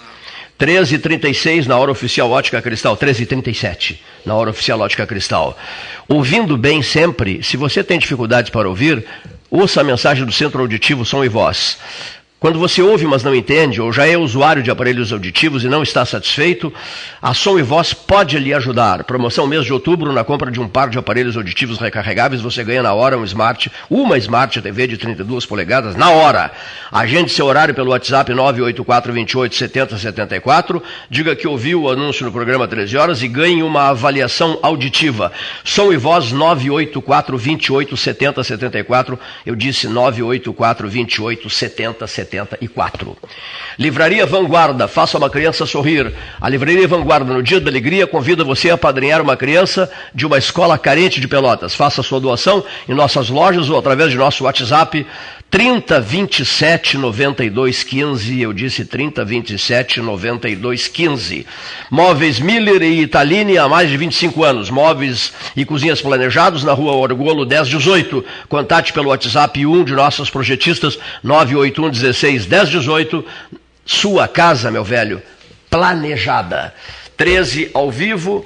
13h36 na hora oficial Ótica Cristal, 13h37 na hora oficial Ótica Cristal. Ouvindo bem sempre, se você tem dificuldades para ouvir, ouça a mensagem do Centro Auditivo Som e Voz. Quando você ouve, mas não entende, ou já é usuário de aparelhos auditivos e não está satisfeito, a Som e Voz pode lhe ajudar. Promoção mês de outubro, na compra de um par de aparelhos auditivos recarregáveis, você ganha na hora um Smart, uma Smart TV de 32 polegadas, na hora. Agende seu horário pelo WhatsApp 984 28 70 74, diga que ouviu o anúncio no programa 13 horas e ganhe uma avaliação auditiva. Som e Voz 984 28 70 74, eu disse 984 28 70 74. 74. Livraria Vanguarda, faça uma criança sorrir. A Livraria Vanguarda, no Dia da Alegria, convida você a padrinhar uma criança de uma escola carente de Pelotas. Faça sua doação em nossas lojas ou através de nosso WhatsApp 30 27 92 15, eu disse 30 27 92 15. Móveis Miller e Italine há mais de 25 anos. Móveis e cozinhas planejados na rua Orgolo 1018. Contate pelo WhatsApp um de nossos projetistas 981 16 1018. Sua casa, meu velho, planejada. 13 ao vivo.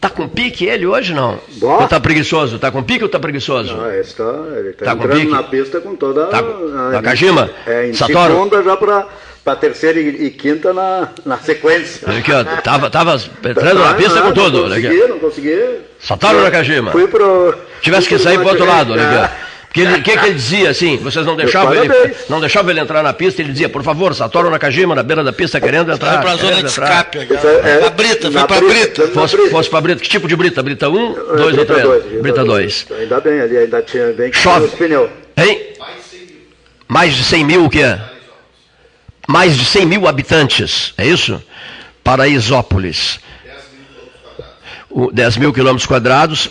Tá com pique ele hoje não? Boa. Ou tá preguiçoso? Tá com pique ou tá preguiçoso? Ah, esse tá, ele tá, Tá com entrando pique? na pista com toda Tá a. com- a- Nakajima? É, em Satoru? segunda já para para terceira e, e quinta na, na sequência. Olha aqui, ó, tava, tava entrando na Ah, pista não, com tudo. Não consegui, não consegui. Satoru Nakajima. Fui pro. Tivesse que fui sair pro outro lado, olha aqui, ó. Porque o que, que ele dizia assim? Vocês não deixavam ele, não deixavam ele entrar na pista, ele dizia, por favor, Satoru Nakajima na beira da pista querendo entrar. Foi pra zona querendo de entrar. escape. Agora. é- Pra Brita, foi pra Brita. Fosse, fosse pra Brita, que tipo de Brita? Brita 1, 2 ou Brita 3? dois, Brita 2. Ainda bem, ali ainda tinha bem que Chove. os pneus. Hein? Mais de 100 mil o quê? Mais de 100 mil habitantes, é isso? Paraisópolis. O- 10 mil quilômetros quadrados,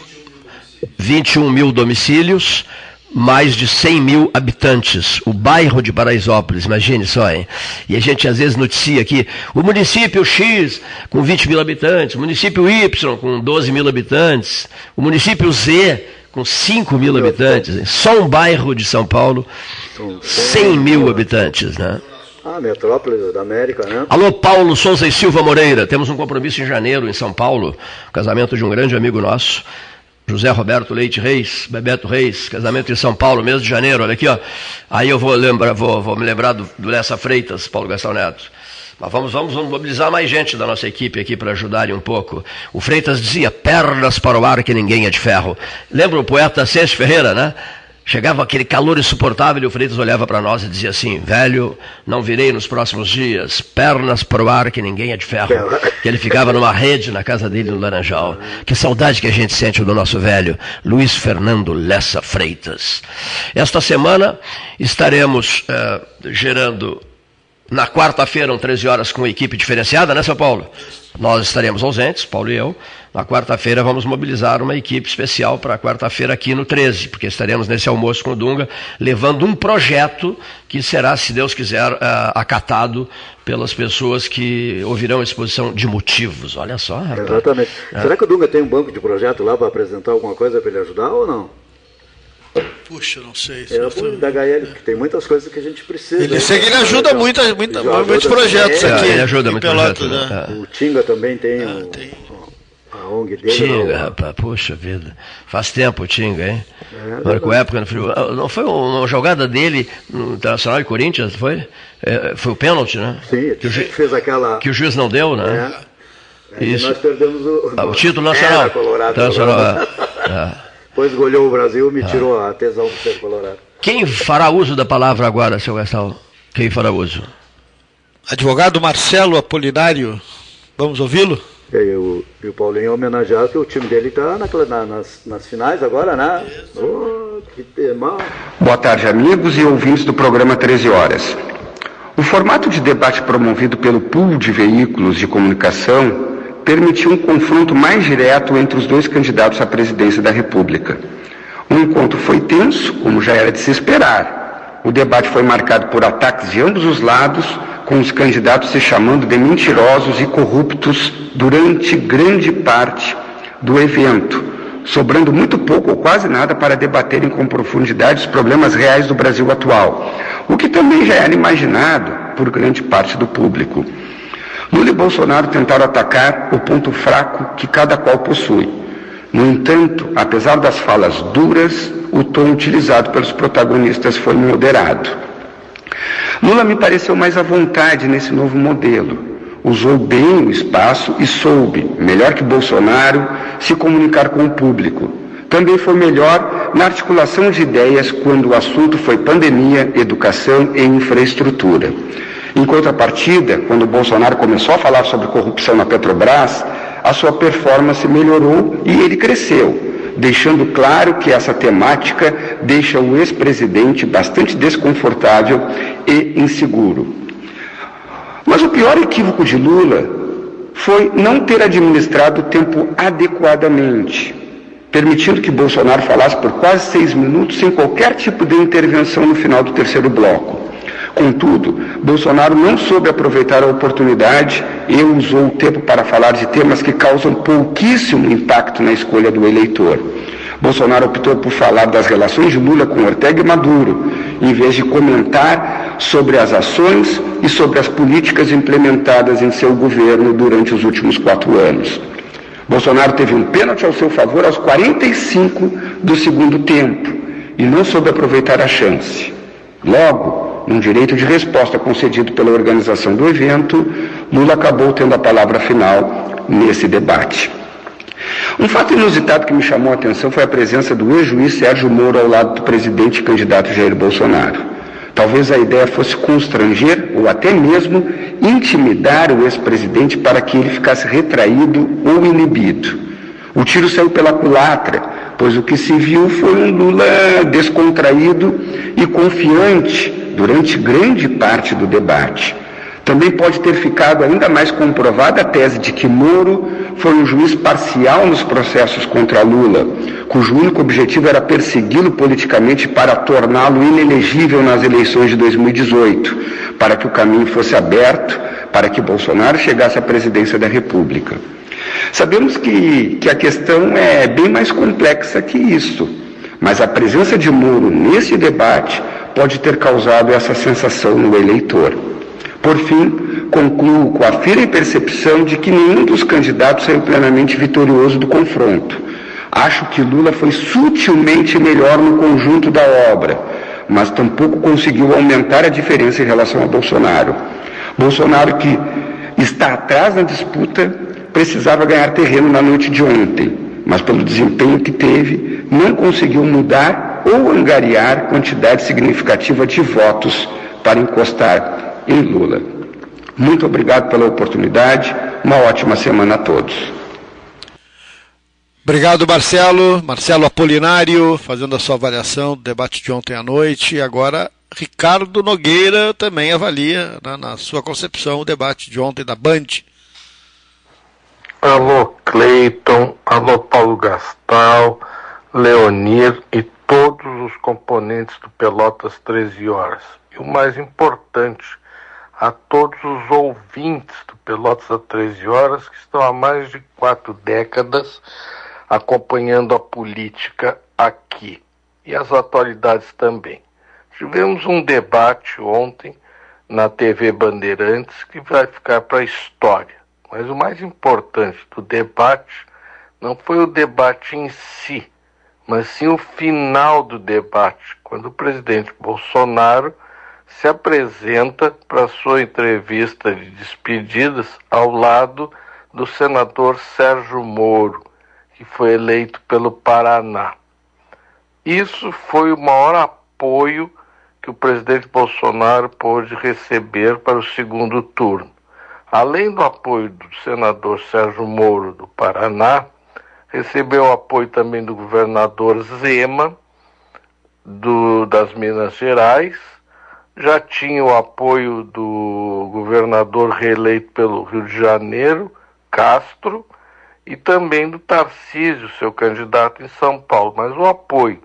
21 mil domicílios, mais de 100 mil habitantes. O bairro de Paraisópolis, imagine só, hein? E a gente às vezes noticia aqui, o município X com 20 mil habitantes, o município Y com 12 mil habitantes, o município Z com 5 mil habitantes. hein? Só um bairro de São Paulo, 100 mil habitantes, né? Ah, metrópole da América, né? Alô, Paulo Souza e Silva Moreira. Temos um compromisso em janeiro em São Paulo, casamento de um grande amigo nosso, José Roberto Leite Reis, Bebeto Reis, casamento em São Paulo, mês de janeiro. Olha aqui, ó. Aí eu vou lembrar, vou, vou me lembrar do, do Lessa Freitas, Paulo Gastão Neto. Mas vamos, vamos, vamos mobilizar mais gente da nossa equipe aqui para ajudarem um pouco. O Freitas dizia: pernas para o ar que ninguém é de ferro. Lembra o poeta César Ferreira, né? Chegava aquele calor insuportável e o Freitas olhava para nós e dizia assim: velho, não virei nos próximos dias, pernas para o ar que ninguém é de ferro. Que ele ficava numa rede na casa dele no Laranjal. Que saudade que a gente sente do nosso velho Luiz Fernando Lessa Freitas. Esta semana estaremos eh, gerando na quarta-feira, às 13 horas, com equipe diferenciada, né, São Paulo? Nós estaremos ausentes, Paulo e eu. Na quarta-feira vamos mobilizar uma equipe especial para quarta-feira aqui no 13, porque estaremos nesse almoço com o Dunga, levando um projeto que será, se Deus quiser, ah, acatado pelas pessoas que ouvirão a exposição de motivos. Olha só, rapaz. Exatamente. É. Será que o Dunga tem um banco de projeto lá para apresentar alguma coisa para ele ajudar ou não? Puxa, não sei. É o da HL, porque tem muitas coisas que a gente precisa. Ele, hein? sei que ele ajuda muito, muita, muitos projetos também. aqui. É, ele ajuda muito Pelotas, projeto, né? né? O Tinga também tem, o- tem. A ONG dele. Tinga, né? rapaz, puxa vida. Faz tempo o Tinga, hein? É, Marcou época no frio. Ah, Não foi uma jogada dele no Internacional e Corinthians, foi? É, foi o pênalti, né? Sim, que o, ju- fez aquela. que o juiz não deu, né? É. Isso. nós perdemos o, Ah, o título nacional. Era Colorado. Internacional, Colorado. é. É. Depois goleou o Brasil me tirou a tesão de ser Colorado. Quem fará uso da palavra agora, seu Gastão? Quem fará uso? Advogado Marcelo Apolinário, vamos ouvi-lo? E aí o, e o Paulinho homenagear que o time dele está na, nas, nas finais agora, né? Oh, que tema. Boa tarde, amigos e ouvintes do programa 13 Horas. O formato de debate promovido pelo pool de veículos de comunicação permitiu um confronto mais direto entre os dois candidatos à presidência da República. O encontro foi tenso, como já era de se esperar. O debate foi marcado por ataques de ambos os lados, com os candidatos se chamando de mentirosos e corruptos durante grande parte do evento, sobrando muito pouco ou quase nada para debaterem com profundidade os problemas reais do Brasil atual, o que também já era imaginado por grande parte do público. Lula e Bolsonaro tentaram atacar o ponto fraco que cada qual possui. No entanto, apesar das falas duras, o tom utilizado pelos protagonistas foi moderado. Lula me pareceu mais à vontade nesse novo modelo. Usou bem o espaço e soube, melhor que Bolsonaro, se comunicar com o público. Também foi melhor na articulação de ideias quando o assunto foi pandemia, educação e infraestrutura. Em contrapartida, quando Bolsonaro começou a falar sobre corrupção na Petrobras, a sua performance melhorou e ele cresceu, deixando claro que essa temática deixa o ex-presidente bastante desconfortável e inseguro. Mas o pior equívoco de Lula foi não ter administrado o tempo adequadamente. permitindo que Bolsonaro falasse por quase seis minutos sem qualquer tipo de intervenção no final do terceiro bloco. Contudo, Bolsonaro não soube aproveitar a oportunidade e usou o tempo para falar de temas que causam pouquíssimo impacto na escolha do eleitor. Bolsonaro optou por falar das relações de Lula com Ortega e Maduro, em vez de comentar sobre as ações e sobre as políticas implementadas em seu governo durante os últimos quatro anos. Bolsonaro teve um pênalti ao seu favor aos 45 do segundo tempo e não soube aproveitar a chance. Logo, num direito de resposta concedido pela organização do evento, Lula acabou tendo a palavra final nesse debate. Um fato inusitado que me chamou a atenção foi a presença do ex-juiz Sérgio Moro ao lado do presidente e candidato Jair Bolsonaro. Talvez a ideia fosse constranger ou até mesmo intimidar o ex-presidente para que ele ficasse retraído ou inibido. O tiro saiu pela culatra, pois o que se viu foi um Lula descontraído e confiante durante grande parte do debate. Também pode ter ficado ainda mais comprovada a tese de que Moro foi um juiz parcial nos processos contra Lula, cujo único objetivo era persegui-lo politicamente para torná-lo inelegível nas eleições de 2018, para que o caminho fosse aberto para que Bolsonaro chegasse à presidência da República. Sabemos que, que a questão é bem mais complexa que isso, mas a presença de Moro nesse debate pode ter causado essa sensação no eleitor. Por fim, concluo com a firme percepção de que nenhum dos candidatos saiu plenamente vitorioso do confronto. Acho que Lula foi sutilmente melhor no conjunto da obra, mas tampouco conseguiu aumentar a diferença em relação a Bolsonaro. Bolsonaro, que está atrás na disputa, precisava ganhar terreno na noite de ontem, mas pelo desempenho que teve, não conseguiu mudar ou angariar quantidade significativa de votos para encostar em Lula. Muito obrigado pela oportunidade. Uma ótima semana a todos. Obrigado, Marcelo. Marcelo Apolinário, fazendo a sua avaliação do debate de ontem à noite. E agora, Ricardo Nogueira também avalia, né, na sua concepção, o debate de ontem da Band. Alô, Cleiton. Alô, Paulo Gastal, Leonir e todos os componentes do Pelotas 13 Horas. E o mais importante, a todos os ouvintes do Pelotas a 13 Horas, que estão há mais de quatro décadas acompanhando a política aqui e as atualidades também. Tivemos um debate ontem na TV Bandeirantes que vai ficar para a história, mas o mais importante do debate não foi o debate em si, mas sim o final do debate, quando o presidente Bolsonaro se apresenta para sua entrevista de despedidas ao lado do senador Sérgio Moro, que foi eleito pelo Paraná. Isso foi o maior apoio que o presidente Bolsonaro pôde receber para o segundo turno. Além do apoio do senador Sérgio Moro do Paraná, recebeu apoio também do governador Zema do, das Minas Gerais já tinha o apoio do governador reeleito pelo Rio de Janeiro, Castro, e também do Tarcísio, seu candidato em São Paulo. Mas o apoio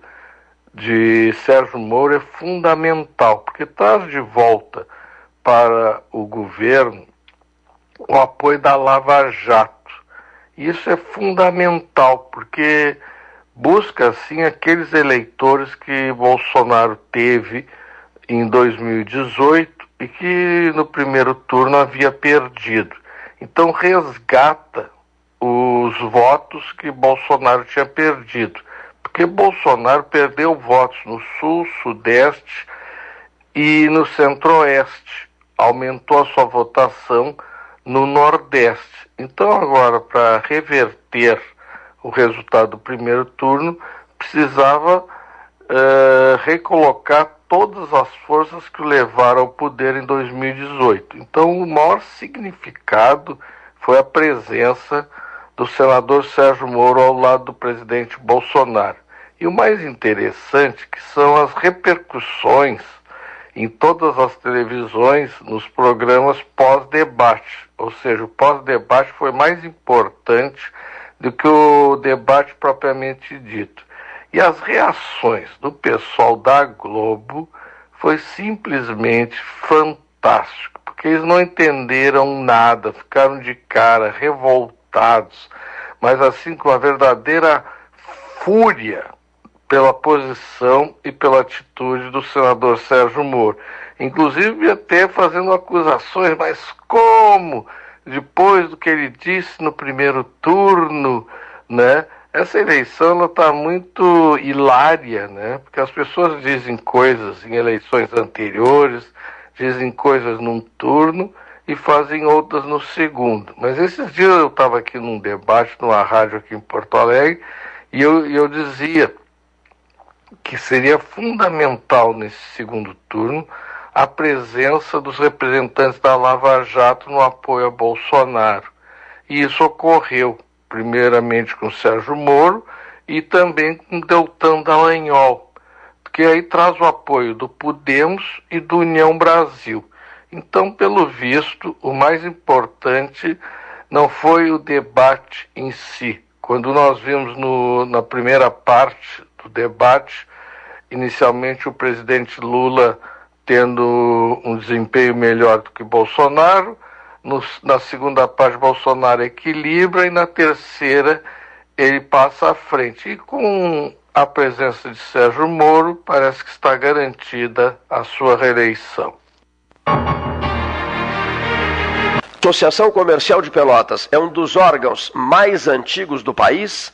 de Sérgio Moro é fundamental, porque traz de volta para o governo o apoio da Lava Jato. Isso é fundamental, porque busca, assim, aqueles eleitores que Bolsonaro teve em 2018 e que no primeiro turno havia perdido. Então resgata os votos que Bolsonaro tinha perdido. Porque Bolsonaro perdeu votos no sul, sudeste e no centro-oeste. Aumentou a sua votação no nordeste. Então agora para reverter o resultado do primeiro turno precisava uh, recolocar todas as forças que o levaram ao poder em 2018. Então, o maior significado foi a presença do senador Sérgio Moro ao lado do presidente Bolsonaro. E o mais interessante que são as repercussões em todas as televisões nos programas pós-debate. Ou seja, o pós-debate foi mais importante do que o debate propriamente dito. E as reações do pessoal da Globo foi simplesmente fantástico, porque eles não entenderam nada, ficaram de cara, revoltados, mas assim com uma verdadeira fúria pela posição e pela atitude do senador Sérgio Moro. Inclusive até fazendo acusações, mas como? Depois do que ele disse no primeiro turno, né? Essa eleição está muito hilária, né? Porque as pessoas dizem coisas em eleições anteriores, dizem coisas num turno e fazem outras no segundo. Mas esses dias eu estava aqui num debate numa rádio aqui em Porto Alegre e eu, eu dizia que seria fundamental nesse segundo turno a presença dos representantes da Lava Jato no apoio a Bolsonaro. E isso ocorreu, primeiramente com Sérgio Moro e também com Deltan Dallagnol, que aí traz o apoio do Podemos e do União Brasil. Então, pelo visto, o mais importante não foi o debate em si. Quando nós vimos no, na primeira parte do debate, inicialmente o presidente Lula tendo um desempenho melhor do que Bolsonaro, no, na segunda parte Bolsonaro equilibra e na terceira ele passa à frente. E com a presença de Sérgio Moro, parece que está garantida a sua reeleição. Associação Comercial de Pelotas é um dos órgãos mais antigos do país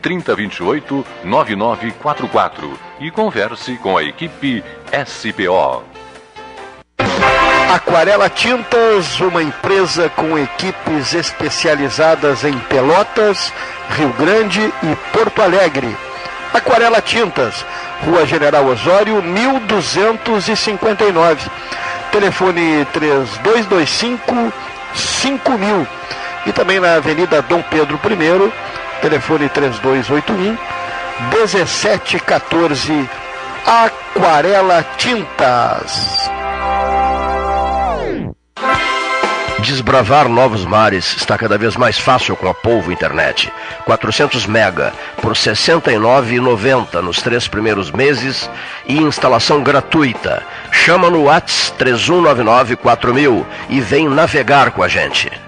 3028 9944 e converse com a equipe SPO. Aquarela Tintas, uma empresa com equipes especializadas em Pelotas, Rio Grande e Porto Alegre. Aquarela Tintas, Rua General Osório, 1259. Telefone 3225 5000. E também na Avenida Dom Pedro I, telefone 3281 1714 Aquarela Tintas. Desbravar novos mares está cada vez mais fácil com a Polvo Internet. 400 mega por R$ 69,90 nos três primeiros meses e instalação gratuita. Chama no Whats 3199 4000 e vem navegar com a gente.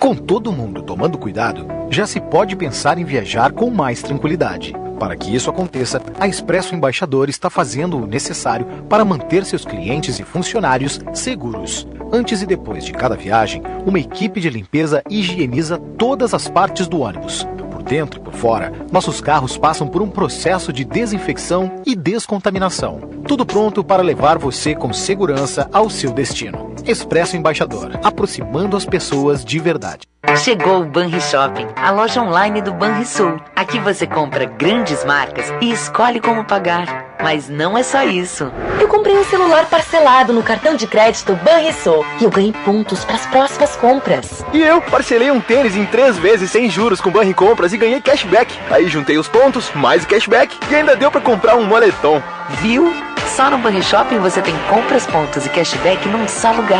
Com todo mundo tomando cuidado, já se pode pensar em viajar com mais tranquilidade. Para que isso aconteça, a Expresso Embaixador está fazendo o necessário para manter seus clientes e funcionários seguros. Antes e depois de cada viagem, uma equipe de limpeza higieniza todas as partes do ônibus. Por dentro e por fora, nossos carros passam por um processo de desinfecção e descontaminação. Tudo pronto para levar você com segurança ao seu destino. Expresso Embaixador, aproximando as pessoas de verdade. Chegou o Banri Shopping, a loja online do Banrisul. Aqui você compra grandes marcas e escolhe como pagar. Mas não é só isso. Eu comprei um celular parcelado no cartão de crédito Banrisul e eu ganhei pontos para as próximas compras. E eu parcelei um tênis em três vezes sem juros com Banri Compras e ganhei cashback. Aí juntei os pontos, mais o cashback e ainda deu para comprar um moletom. Viu? Só no Banri Shopping você tem compras, pontos e cashback num só lugar.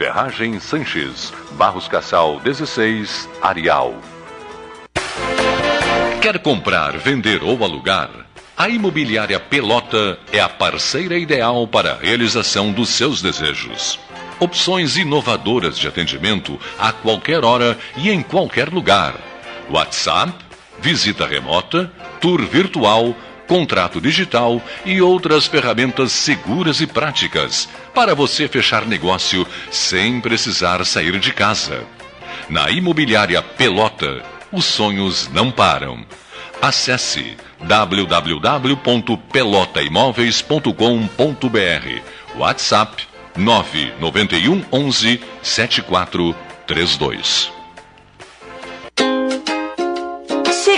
Ferragem Sanches, Barros Cassal 16, Arial. Quer comprar, vender ou alugar? A Imobiliária Pelota é a parceira ideal para a realização dos seus desejos. Opções inovadoras de atendimento a qualquer hora e em qualquer lugar. WhatsApp, visita remota, tour virtual, contrato digital e outras ferramentas seguras e práticas para você fechar negócio sem precisar sair de casa. Na Imobiliária Pelota, os sonhos não param. Acesse www.pelotaimoveis.com.br WhatsApp 991 11 7432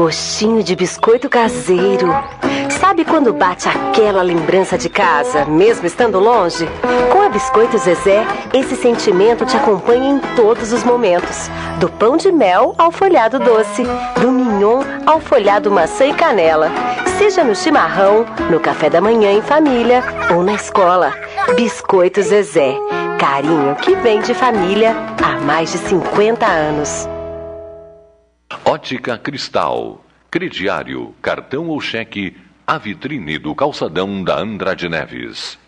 Gostinho de biscoito caseiro. Sabe quando bate aquela lembrança de casa, mesmo estando longe? Com a Biscoito Zezé, esse sentimento te acompanha em todos os momentos. Do pão de mel ao folhado doce, do mignon ao folhado maçã e canela. Seja no chimarrão, no café da manhã em família ou na escola. Biscoito Zezé. Carinho que vem de família há mais de 50 anos. Ótica Cristal, crediário, cartão ou cheque, a vitrine do calçadão da Andrade Neves.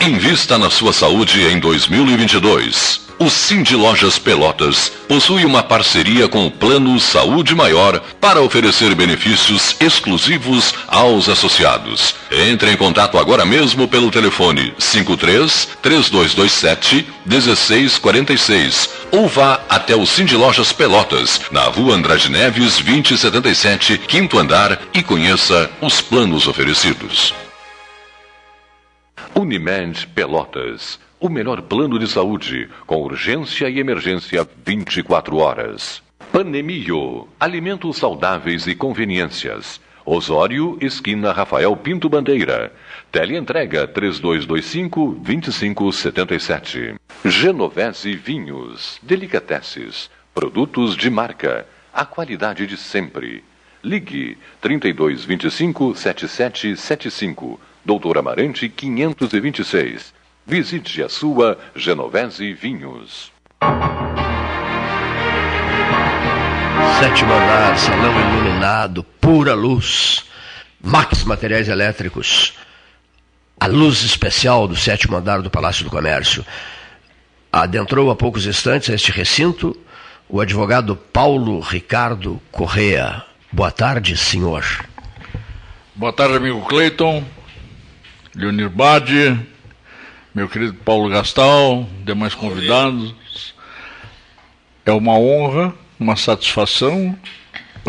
Invista na sua saúde em 2022. O Cindy Lojas Pelotas possui uma parceria com o Plano Saúde Maior para oferecer benefícios exclusivos aos associados. Entre em contato agora mesmo pelo telefone 53 3227 1646 ou vá até o Cindy Lojas Pelotas, na rua Andrade Neves 2077, quinto andar e conheça os planos oferecidos. Unimed Pelotas. O melhor plano de saúde, com urgência e emergência 24 horas. Panemio. Alimentos saudáveis e conveniências. Osório, esquina Rafael Pinto Bandeira. Teleentrega 3225-2577. Genovese Vinhos. Delicateces. Produtos de marca. A qualidade de sempre. Ligue 3225-7775. Doutor Amarante 526. Visite a sua Genovese Vinhos. Sétimo andar, salão iluminado, pura luz. Max Materiais Elétricos. A luz especial do sétimo andar do Palácio do Comércio. Adentrou há poucos instantes a este recinto o advogado Paulo Ricardo Correa. Boa tarde, senhor. Boa tarde, amigo Cleiton, Leonir Bade, meu querido Paulo Gastal, demais convidados. É uma honra, uma satisfação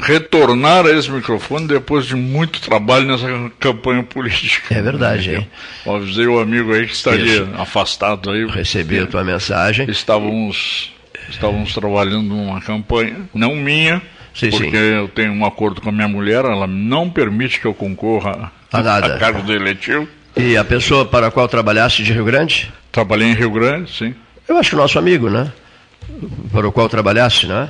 retornar a esse microfone depois de muito trabalho nessa campanha política. É verdade, hein? Eu avisei o amigo aí que estaria Isso. afastado aí. Recebi a tua mensagem. Estávamos, estávamos trabalhando numa campanha, não minha, Sim, porque sim. eu tenho um acordo com a minha mulher, ela não permite que eu concorra A nada. a cargo do eletivo. E a pessoa para a qual trabalhaste de Rio Grande? Trabalhei em Rio Grande, sim. Eu acho que o nosso amigo, né? Para o qual trabalhaste, né?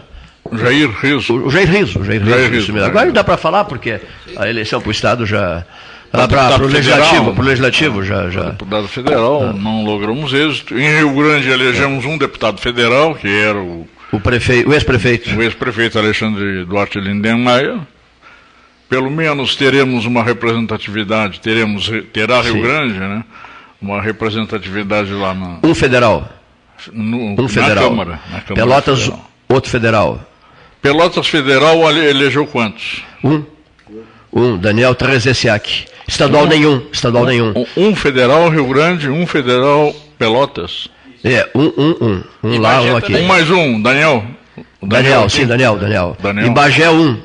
Jair Riso. O, Jair Riso, o Jair Riso. Jair Riso, Agora dá para falar, porque a eleição para o Estado já. Para o legislativo, pro legislativo já. já. Deputado federal, não logramos êxito. Em Rio Grande elegemos um deputado federal, que era o, O, prefeito, o ex-prefeito. o ex-prefeito Alexandre Duarte Lindenmayer. Pelo menos teremos uma representatividade, teremos, terá Rio Sim. Grande, né? Uma representatividade lá na, Um federal. no- Um na federal. Câmara. na Câmara Pelotas, Federal. outro federal. Pelotas Federal ele- elegeu quantos? Um. Um, Daniel Trezessiak. Estadual nenhum. Estadual nenhum. Um federal Rio Grande, um federal Pelotas. É, um, um, um. Um lá, um aqui. Um mais um, Daniel. O Daniel, sim, Daniel, Daniel. Daniel. E Bagé um.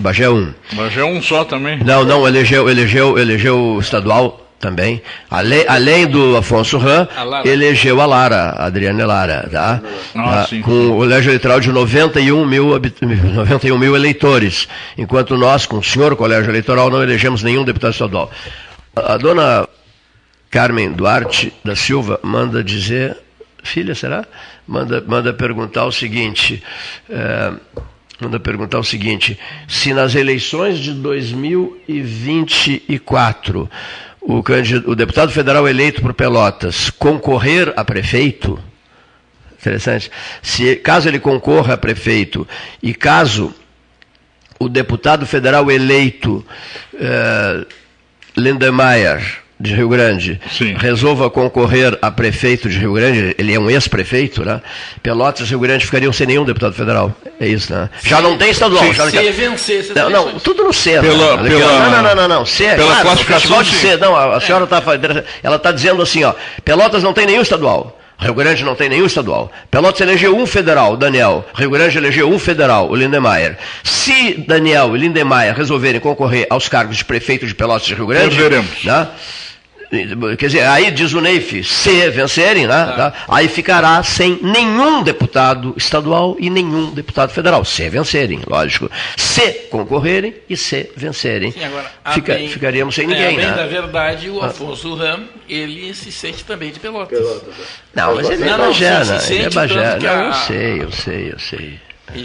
Bagé um. Mas é um só também. Não, não, elegeu, elegeu, elegeu estadual também. Além, além do Afonso Ram, elegeu a Lara, a Adriane Lara, tá? Ah, Ah, com o colégio eleitoral de 91 mil, habit- 91 mil eleitores, enquanto nós, com o senhor colégio eleitoral, não elegemos nenhum deputado estadual. A dona Carmen Duarte da Silva manda dizer, filha, será? Manda, manda perguntar o seguinte, eh, manda perguntar o seguinte, se nas eleições de 2024 o, o deputado federal eleito por Pelotas concorrer a prefeito, interessante, se, caso ele concorra a prefeito e caso o deputado federal eleito eh, Lindemeyer, de Rio Grande, resolva concorrer a prefeito de Rio Grande, ele é um ex-prefeito, né? Pelotas e Rio Grande ficariam sem nenhum deputado federal. É isso, né? Já não tem estadual. Sim, já não se tem- vencer essas não, não, tudo no C. Pela- né? pela- não, não, não, não, não. C, pela claro, classificação, de sim. C. Não, a, a senhora está ela está dizendo assim, ó, Pelotas não tem nenhum estadual. Rio Grande não tem nenhum estadual. Pelotas elegeu um federal, Daniel. Rio Grande elegeu um federal, o Lindemeyer. Se Daniel e Lindemeyer resolverem concorrer aos cargos de prefeito de Pelotas de Rio Grande, Perderemos. né? Quer dizer, aí diz o Neif, se vencerem, né? tá? aí ficará sem nenhum deputado estadual e nenhum deputado federal. Se vencerem, lógico. Se concorrerem e se vencerem. Sim, agora, Fica- bem- ficaríamos sem é, ninguém, a bem né? da verdade, o Ah. Afonso Ram, ele se sente também de Pelotas. Não, mas ele é se- né? Ele é Não, eu sei, eu sei, eu sei.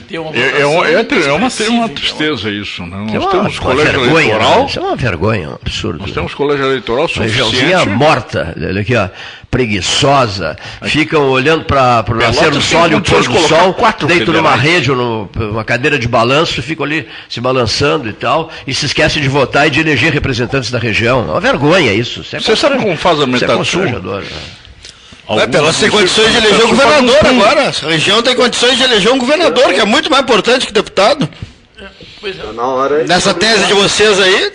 Tem uma É, é, é, é uma, uma então. tristeza isso, né? Nós É uma- temos uma colégio vergonha, eleitoral. né? Isso é uma vergonha, um absurdo. Nós temos colégio eleitoral Regiãozinha suficiente. morta, olha aqui, ó, preguiçosa, ficam olhando para o nascer do sol e o pôr do sol, quatro dentro de uma federais. rede ou numa cadeira de balanço, ficam ali se balançando e tal, e se esquecem de votar e de eleger representantes da região. É uma vergonha isso. Isso é Você sabe como faz a isso é né? É, Pelotas tem condições de eleger um governador agora. A região tem condições de eleger um governador, que é muito mais importante que deputado. Na hora Nessa tese de vocês aí,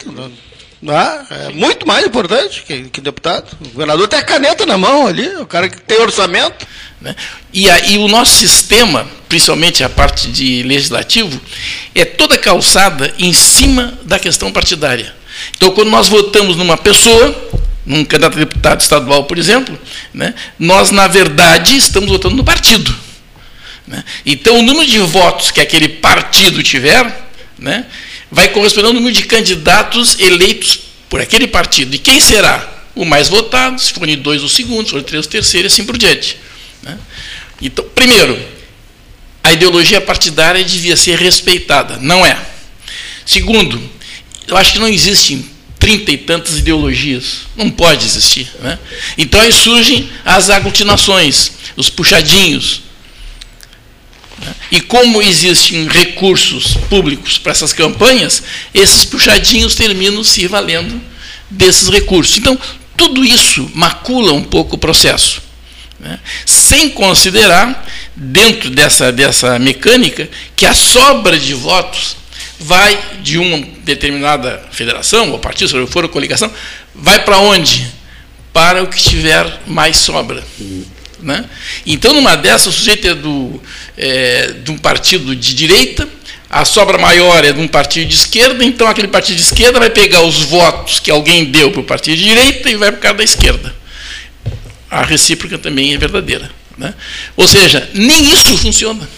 ah, é muito mais importante que, que deputado. O governador tem a caneta na mão ali, o cara que tem orçamento. né? E aí o nosso sistema, principalmente a parte de legislativo, é toda calçada em cima da questão partidária. Então, quando nós votamos numa pessoa, num candidato a deputado estadual, por exemplo, né, nós, na verdade, estamos votando no partido. né? Então, o número de votos que aquele partido tiver né, vai corresponder ao número de candidatos eleitos por aquele partido. E quem será o mais votado? Se for de dois, o segundo, se for de três, o terceiro, e assim por diante. né? Então, primeiro, a ideologia partidária devia ser respeitada. Não é. Segundo, eu acho que não existem trinta e tantas ideologias. Não pode existir. Né? Então aí surgem as aglutinações, os puxadinhos. né? E como existem recursos públicos para essas campanhas, esses puxadinhos terminam se valendo desses recursos. Então, tudo isso macula um pouco o processo. né? Sem considerar, dentro dessa, dessa mecânica, que a sobra de votos vai de uma determinada federação, ou partido, se for a coligação, vai para onde? Para o que tiver mais sobra. Né? Então, numa dessas, o sujeito é, do, é de um partido de direita, a sobra maior é de um partido de esquerda, então aquele partido de esquerda vai pegar os votos que alguém deu para o partido de direita e vai para o cara da esquerda. A recíproca também é verdadeira. Né? Ou seja, nem isso funciona.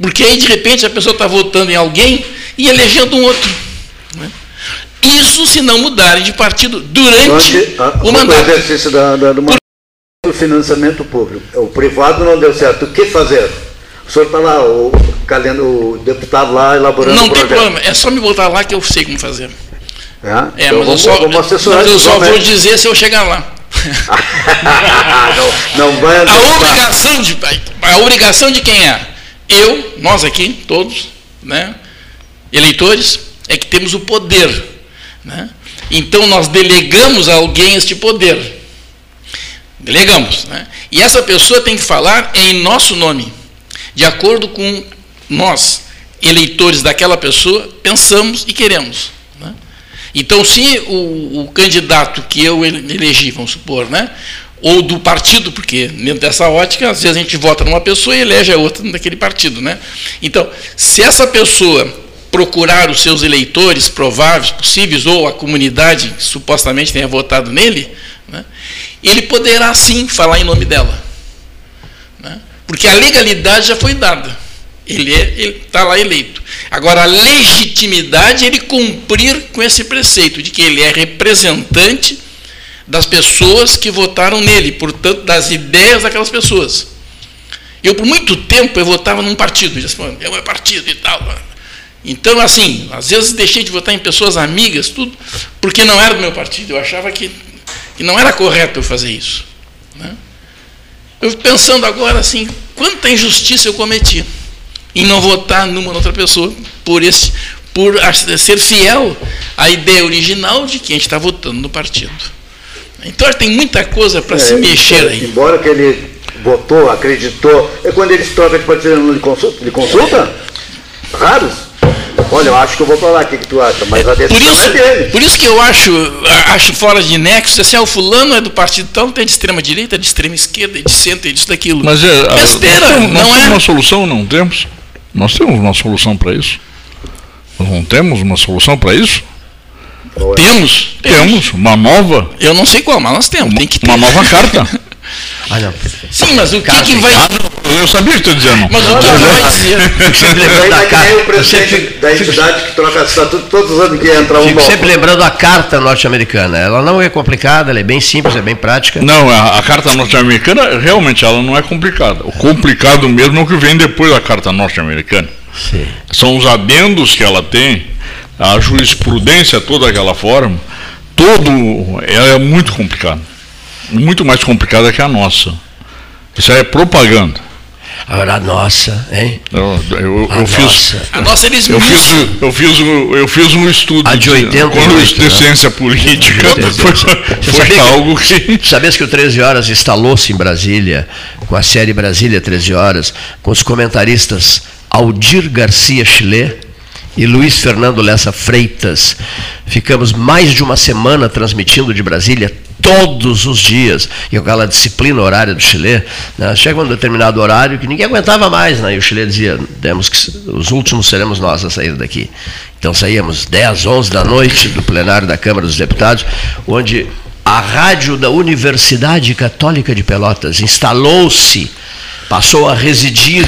Porque aí, de repente, a pessoa está votando em alguém e elegendo um outro. né? Isso se não mudarem de partido durante Durante a- o mandato. exercício da, da, do, do financiamento público. O privado não deu certo. O que fazer? O senhor está lá, o, o deputado lá elaborando Não o tem problema, é só me botar lá que eu sei como fazer. É, É, Então mas eu vamos, só, vamos assessorar mas eu só vou dizer se eu chegar lá. não, não vai A obrigação de a obrigação de quem é? Eu, nós aqui, todos, né, eleitores, é que temos o poder, né? Então nós delegamos a alguém este poder. Delegamos, né? E essa pessoa tem que falar em nosso nome, de acordo com nós, eleitores daquela pessoa, pensamos e queremos. né? Então, se o, o candidato que eu ele- elegi, vamos supor, né? ou do partido, porque dentro dessa ótica, às vezes a gente vota numa pessoa e elege a outra daquele partido. Né? Então, se essa pessoa procurar os seus eleitores prováveis, possíveis, ou a comunidade que supostamente tenha votado nele, né, ele poderá sim falar em nome dela. Né, porque a legalidade já foi dada. Ele está é, lá eleito. Agora, a legitimidade é ele cumprir com esse preceito de que ele é representante das pessoas que votaram nele, portanto, das ideias daquelas pessoas. Eu, por muito tempo, eu votava num partido, eu disse, é o meu partido e tal. Então, assim, às vezes deixei de votar em pessoas amigas, tudo, porque não era do meu partido. Eu achava que, que não era correto eu fazer isso. Né? Eu pensando agora assim, quanta injustiça eu cometi em não votar numa outra pessoa por esse, por ser fiel à ideia original de quem está votando no partido. Então tem muita coisa para é, se mexer aí. Embora que ele votou, acreditou, é quando ele se troca de partido de consulta, de consulta? Raros. Olha, eu acho que eu vou lá, o que, que, tu acha? Mas a decisão por isso, é dele. Por isso que eu acho, acho fora de nexo, assim, ah, o fulano é do partido tal, tem de extrema direita, de extrema esquerda, de centro, disso, daquilo. Mas é, Besteira, nós, não nós é? uma solução, não temos? Nós temos uma solução para isso? Nós não temos uma solução para isso? Temos, temos. Temos. Uma nova? Eu não sei qual, mas nós temos. Tem que ter. Uma nova carta. Ah, não. Sim, mas o que, que vai. Ah, eu sabia que estou dizendo. Mas o que vai dizer? sempre lembrando da carta. o presidente da entidade que troca estatuto todos os anos que entra um. Fico sempre lembrando a carta norte-americana. Ela não é complicada, ela é bem simples, é bem prática. Não, a, a carta norte-americana, realmente, ela não é complicada. O complicado mesmo é o que vem depois da carta norte-americana. São os adendos que ela tem, a jurisprudência toda daquela forma, todo é muito complicado muito mais complicada que a nossa. Isso aí é propaganda. Agora a nossa, hein? Eu, eu, a eu fiz. Nossa. A nossa eles eu fiz, eu fiz um, eu fiz um estudo a de, 88, de, de né? ciência política. Foi, foi algo que. Sabias que o 13 Horas instalou-se em Brasília, com a série Brasília 13 Horas, com os comentaristas Aldir Garcia Chile e Luiz Fernando Lessa Freitas. Ficamos mais de uma semana transmitindo de Brasília todos os dias, e aquela disciplina horária do Chile, né? chega um determinado horário que ninguém aguentava mais, né? e o Chile dizia, temos que, os últimos seremos nós a sair daqui. Então saíamos 10, 11 da noite do plenário da Câmara dos Deputados, onde a rádio da Universidade Católica de Pelotas instalou-se passou a residir,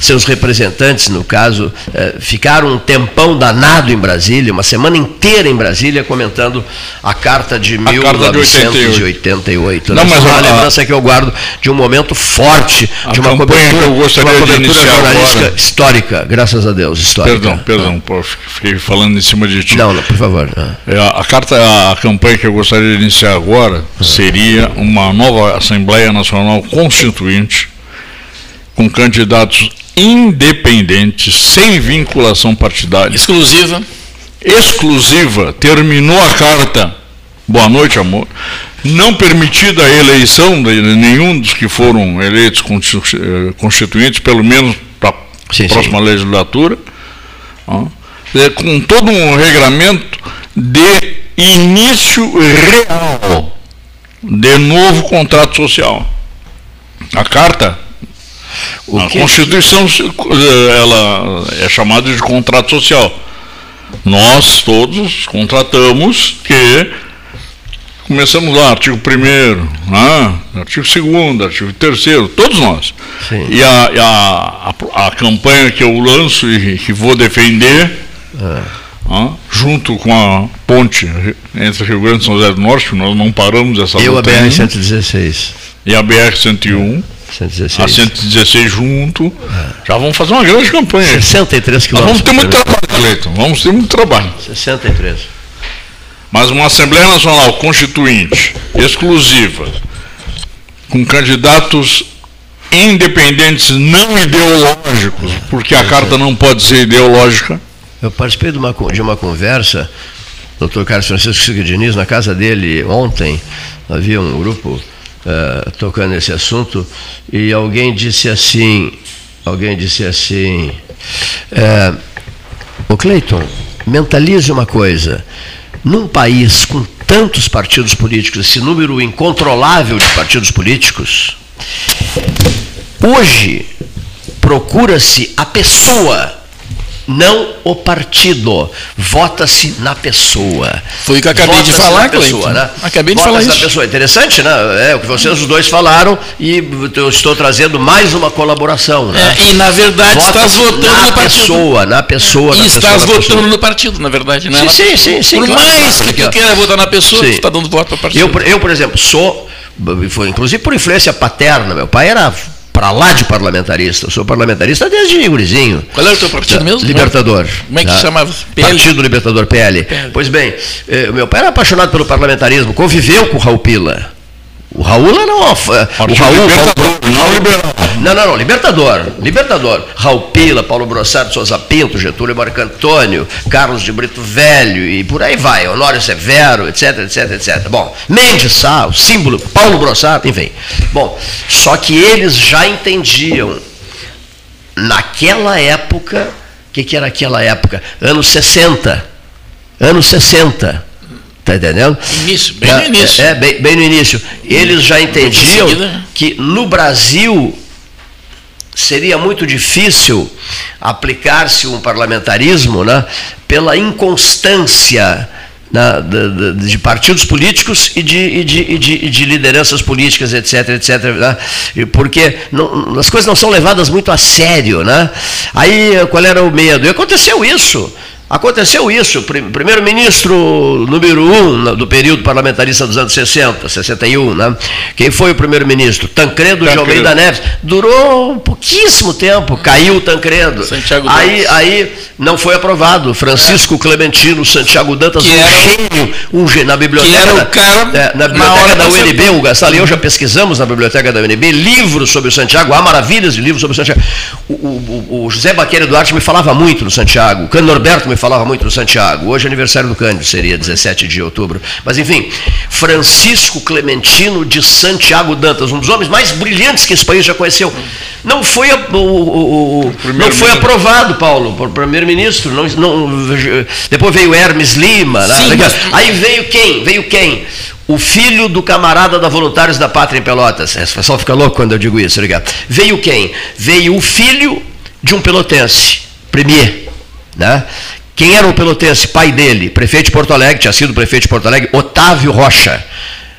seus representantes, no caso, eh, ficaram um tempão danado em Brasília, uma semana inteira em Brasília, comentando a Carta de a 1988. Não, mas é uma a, lembrança que eu guardo de um momento forte, de uma cobertura, uma cobertura jornalística agora. histórica, graças a Deus, histórica. Perdão, perdão, ah. fiquei falando em cima de ti. Não, não, por favor. Ah. A, a carta, a campanha que eu gostaria de iniciar agora ah. seria uma nova Assembleia Nacional Constituinte com candidatos independentes, sem vinculação partidária. Exclusiva. Exclusiva. Terminou a carta. Boa noite, amor. Não permitida a eleição de nenhum dos que foram eleitos eh, constituintes, pelo menos para a próxima sim. legislatura. É, com todo um regramento de início real de novo contrato social. A carta o a Constituição ela é chamada de contrato social. Nós todos contratamos que começamos lá, artigo 1 né? artigo 2 artigo 3 todos nós. Sim. E a, a, a, a, campanha que eu lanço e que vou defender, é. né? junto com a ponte entre Rio Grande e São José do Norte, nós não paramos essa Eu a BR-116. E a BR-101. 116. A 116 junto. É. Já vamos fazer uma grande campanha. 63 quilômetros. vamos ter muito trabalho, Cleiton. Vamos ter muito trabalho. 63. Mas uma Assembleia Nacional Constituinte, exclusiva, com candidatos independentes, não ideológicos, porque a carta não pode ser ideológica. Eu participei de uma, de uma conversa, doutor Carlos Francisco Siga Diniz, na casa dele ontem, havia um grupo uh, tocando nesse assunto, e alguém disse assim, alguém disse assim, uh, o Cleiton, mentalize uma coisa, num país com tantos partidos políticos, esse número incontrolável de partidos políticos, hoje procura-se a pessoa não o partido. Vota-se na pessoa. Foi o que eu acabei de falar, na pessoa, né? Acabei de falar na isso. pessoa. Interessante, né? É o que vocês os dois falaram e eu estou trazendo mais uma colaboração. Né? É, e na verdade estás votando na no partido. pessoa, na pessoa, E na estás pessoa, na votando no partido, na verdade, né? Sim, Na sim, sim, sim, Por claro, mais claro, que tu queira votar na pessoa, Sim. tu está dando voto para o partido. Eu, por- eu, por exemplo, sou, inclusive por influência paterna, meu pai era para lá de parlamentarista, eu sou parlamentarista desde gurizinho. Qual era o teu partido mesmo? Libertador. Como é que tá? chamava? PL? Partido Libertador, PL. PL. Pois bem, eh, meu pai era apaixonado pelo parlamentarismo, conviveu com o Raul Pila. O Raul uma, fa- o Raul, não liberal. não, não, não, Libertador, Libertador. Raul Pila, Paulo Brossard, Souza Pinto, Getúlio Marco Antônio, Carlos de Brito Velho e por aí vai, Honório Severo, etc, etc, etc. Bom, Mendes Sá, o símbolo, Paulo Brossard, enfim. Bom, só que eles já entendiam naquela época, o que, que era aquela época? Anos 60. Anos 60. Tá entendendo? Início, bem É, no início. É, bem, bem no início. Eles já entendiam seguida. que no Brasil seria muito difícil aplicar-se um parlamentarismo né, pela inconstância né, de, de- partidos políticos e de, e de- e de- de lideranças políticas, etc, etc. né, porque não- as coisas não são levadas muito a sério. Né? Aí qual era o medo? E aconteceu isso. Aconteceu isso, Prim- primeiro-ministro número um do período parlamentarista dos anos 60, 61, né? Quem foi o primeiro-ministro? Tancredo, de Tancredo. Almeida Neves. Durou pouquíssimo tempo, caiu o Tancredo. Santiago aí, Dantas. aí não foi aprovado. Francisco Clementino Santiago Dantas, Que um era gênio, um gênio na biblioteca. que era o cara é, na biblioteca hora da UNB, o Gastal e eu já pesquisamos na biblioteca da UNB livros sobre o Santiago, há maravilhas de livros sobre o Santiago. O, o- o- José Baqueira Duarte me falava muito do Santiago, o Cândido Norberto me falava muito do Santiago. Hoje é aniversário do Cândido, seria 17 de outubro. Mas enfim, Francisco Clementino de Santiago Dantas, um dos homens mais brilhantes que esse país já conheceu. Não foi, a- o- o- o- não foi aprovado, Paulo, por primeiro-ministro. Não, não- depois veio Hermes Lima. né? Sim, mas- Aí veio quem? Veio quem? O filho do camarada da Voluntários da Pátria em Pelotas. Esse pessoal fica louco quando eu digo isso, ligado? Veio quem? Veio o filho de um pelotense, Premier. Né? Quem era o pelotense? Pai dele, prefeito de Porto Alegre, tinha sido prefeito de Porto Alegre, Otávio Rocha.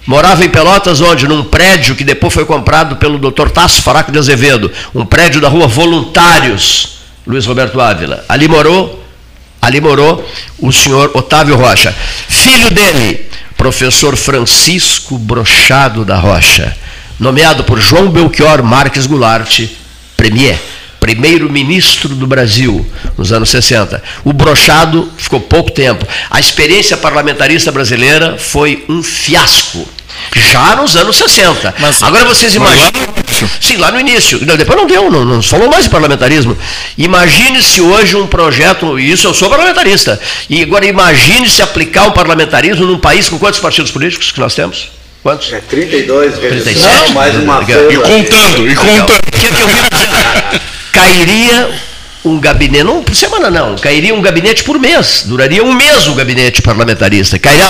Morava em Pelotas, onde? Num prédio que depois foi comprado pelo Dr. Tasso Faraco de Azevedo, um prédio da rua Voluntários, Luiz Roberto Ávila. Ali morou, ali morou o senhor Otávio Rocha. Filho dele, professor Francisco Brochado da Rocha, nomeado por João Belchior Marques Goulart, premier, primeiro-ministro do Brasil nos anos 60. O Brochado ficou pouco tempo. A experiência parlamentarista brasileira foi um fiasco. Já nos anos 60. Agora vocês imaginam. Sim, lá no início. Não, depois não deu, não, não se falou mais de parlamentarismo. Imagine se hoje um projeto, e isso eu sou parlamentarista, e agora imagine se aplicar o parlamentarismo num país com quantos partidos políticos que nós temos? Quantos? É 32, redução, 37. mais uma. E contando, e contando. O que, que eu vi dizer? Cairia um gabinete, não por semana não, cairia um gabinete por mês, duraria um mês o gabinete parlamentarista. Cairia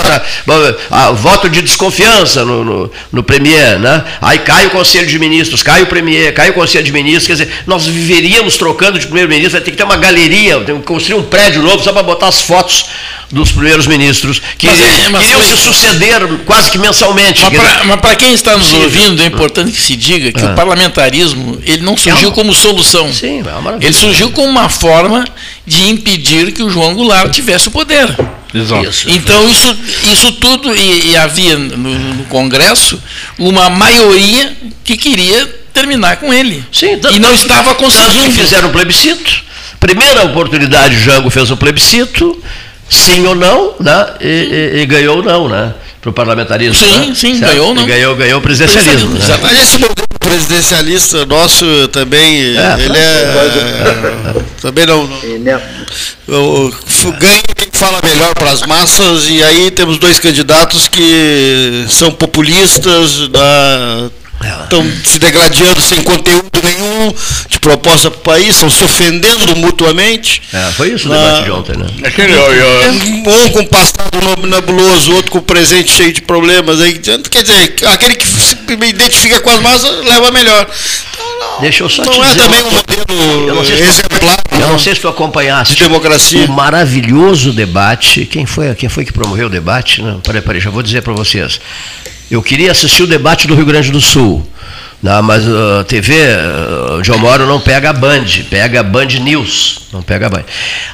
a, a- voto de desconfiança no, no, no Premier, né? Aí cai o Conselho de Ministros, cai o Premier, cai o Conselho de Ministros, quer dizer, nós viveríamos trocando de primeiro-ministro, vai ter que ter uma galeria, tem que construir um prédio novo só para botar as fotos dos primeiros ministros, que Mas é, mas iriam foi- se suceder quase que mensalmente. Mas para quem está nos ouvindo, é importante que se diga que Ah. o parlamentarismo ele não surgiu como solução. Sim, é uma maravilha. Ele surgiu como uma forma de impedir que o João Goulart tivesse o poder. Exato. Então isso, isso tudo, e, e havia no, no Congresso uma maioria que queria terminar com ele. Sim, e não estava Tanto que conseguindo. fizeram plebiscito. Primeira oportunidade, Jango fez um plebiscito, sim ou não, né? E, e- e ganhou ou não, né? Para o parlamentarismo. Sim, né? sim, Certo? ganhou ou não. E ganhou, ganhou o presidencialismo. né? Mas esse modelo presidencialista nosso também, É, ele é. também não. não o- o- ganha quem fala melhor para as massas, e aí temos dois candidatos que são populistas, da- estão se degradando sem conteúdo nenhum de proposta para o país, estão se ofendendo mutuamente. É, foi isso o debate de ontem, né? Aquele, ó, ó, Um com passado no- nebuloso, outro com presente cheio de problemas. Aí, quer dizer, aquele que se identifica com as massas leva melhor. Então, não, Deixa eu só Não te é dizer também uma um modelo Eu se exemplar Eu não sei se tu acompanhaste. de democracia. O maravilhoso debate. Quem foi, quem foi que promoveu o debate? Não, peraí, peraí, já vou dizer para vocês. Eu queria assistir o debate do Rio Grande do Sul. Não, mas a TV, uh, onde eu moro, não pega a Band, pega a Band News, não pega Band.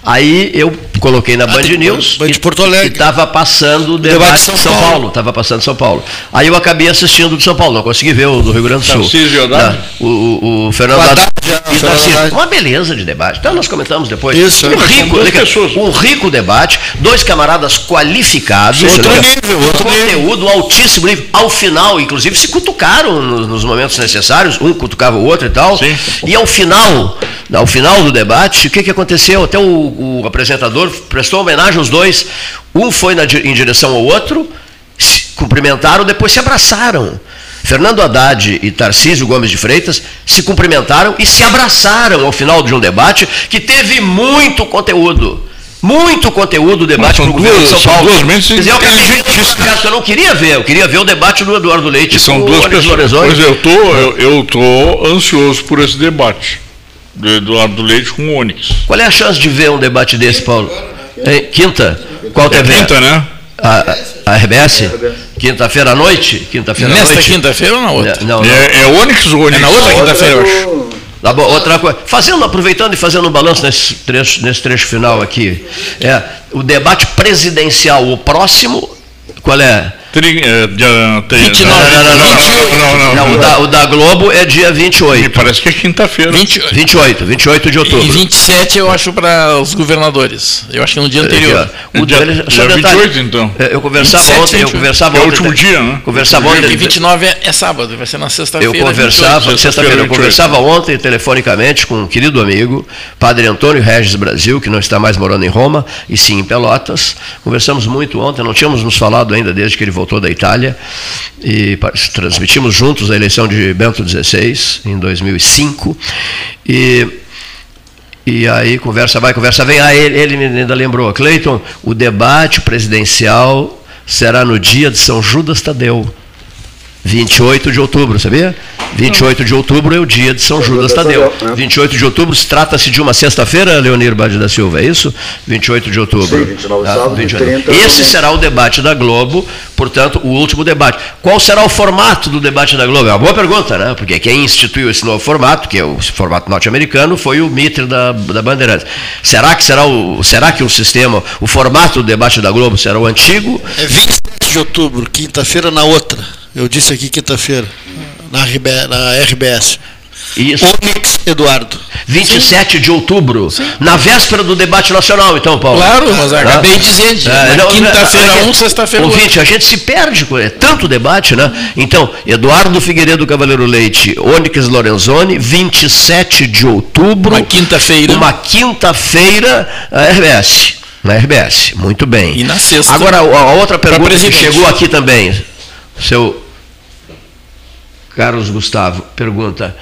Aí eu coloquei na Band tem News Band de Porto Alegre. e estava passando o debate, Debate de São, São Paulo, estava passando São Paulo. Aí eu acabei assistindo o de São Paulo, não consegui ver o do Rio Grande do Sul. Tarcísio Haddad? Não, o, o, o Fernando Haddad, e Fernando Tarcísio. Haddad. Uma beleza de debate. Então nós comentamos depois. Isso, um é, rico, um rico debate, dois camaradas qualificados, Outro nível, outro conteúdo altíssimo nível. Ao final, inclusive, se cutucaram nos, momentos necessários, um cutucava o outro e tal. Sim. E ao final, ao final do debate, o que, que aconteceu? Até o, o apresentador prestou homenagem aos dois. Um foi na em direção ao outro, se cumprimentaram, depois se abraçaram. Fernando Haddad e Tarcísio Gomes de Freitas se cumprimentaram e se abraçaram ao final de um debate que teve muito conteúdo. Muito conteúdo o debate São no governo de São são Paulo. duas mentes Quer dizer, eu que eu não queria ver, eu queria ver o debate do Eduardo Leite E são com o duas pessoas. Pois é, eu tô, eu, eu tô ansioso por esse debate do Eduardo Leite com o Onyx. Qual é a chance de ver um debate desse, Paulo? Quinta? Qual É TV? quinta, né? A, a RBS? Quinta-feira à noite? Quinta-feira à Nesta noite? quinta-feira ou na outra? Não, não. É, é Onyx ou Onyx? É na outra quinta-feira, eu acho. Tá bom, outra coisa. Fazendo, aproveitando e fazendo um balanço nesse trecho, nesse trecho final aqui. É, o debate presidencial, o próximo, qual é? Tri, é, dia, tem, 29, não, não, não, 28. não, não, Não, o da, o da Globo é dia Me 28. parece que é quinta-feira. 28. 28, 28 de E outubro. 27 eu acho para os governadores. Eu acho que é no dia anterior. Aqui, ó. O Dia- dele- só dia detalhe. 28, então. É, Eu conversava 27, ontem, eu 28. conversava É o ontem. último dia, né? Conversava ontem. 29 é, é sábado, vai ser na sexta-feira. Eu conversava, 28. sexta-feira, eu 28. conversava ontem telefonicamente com um querido amigo, Padre Antônio Regis Brasil, que não está mais morando em Roma, e sim em Pelotas. Conversamos muito ontem, não tínhamos nos falado ainda desde que ele voltou da Itália. E transmitimos juntos a eleição de Bento XVI, em 2005. E. E aí, conversa vai, conversa vem. Ah, ele, ele ainda lembrou, Cleiton, o debate presidencial será no dia de São Judas Tadeu. 28 de outubro, sabia? 28 de outubro é o dia de São Judas Tadeu. Tadeu, né? 28 de outubro, se trata-se de uma sexta-feira, Leonir Bade da Silva, é isso? 28 de outubro. Sim, 29 sábado, 28. 30 Esse será o debate da Globo, portanto, o último debate. Qual será o formato do debate da Globo? É uma boa pergunta, né? Porque quem instituiu esse novo formato, que é o formato norte-americano, foi o Mitre da, da Bandeirantes. Será que será o será que o sistema, o formato do debate da Globo será o antigo? É 27 de outubro, quinta-feira na outra. Eu disse aqui quinta-feira, na, RB, na RBS. Isso. Onyx Eduardo. 27 de outubro, na véspera do debate nacional, então, Paulo. Claro, mas Tá? acabei dizendo. É, na não, quinta-feira é, um, sexta-feira. Ouvinte, a gente se perde, com- é tanto debate, né? Então, Eduardo Figueiredo Cavaleiro Leite, Onyx Lorenzoni, 27 de outubro. Uma quinta-feira. Uma quinta-feira, a RBS. Na RBS, muito bem. E na sexta. Agora, a outra pergunta que chegou aqui também, seu Carlos Gustavo, pergunta: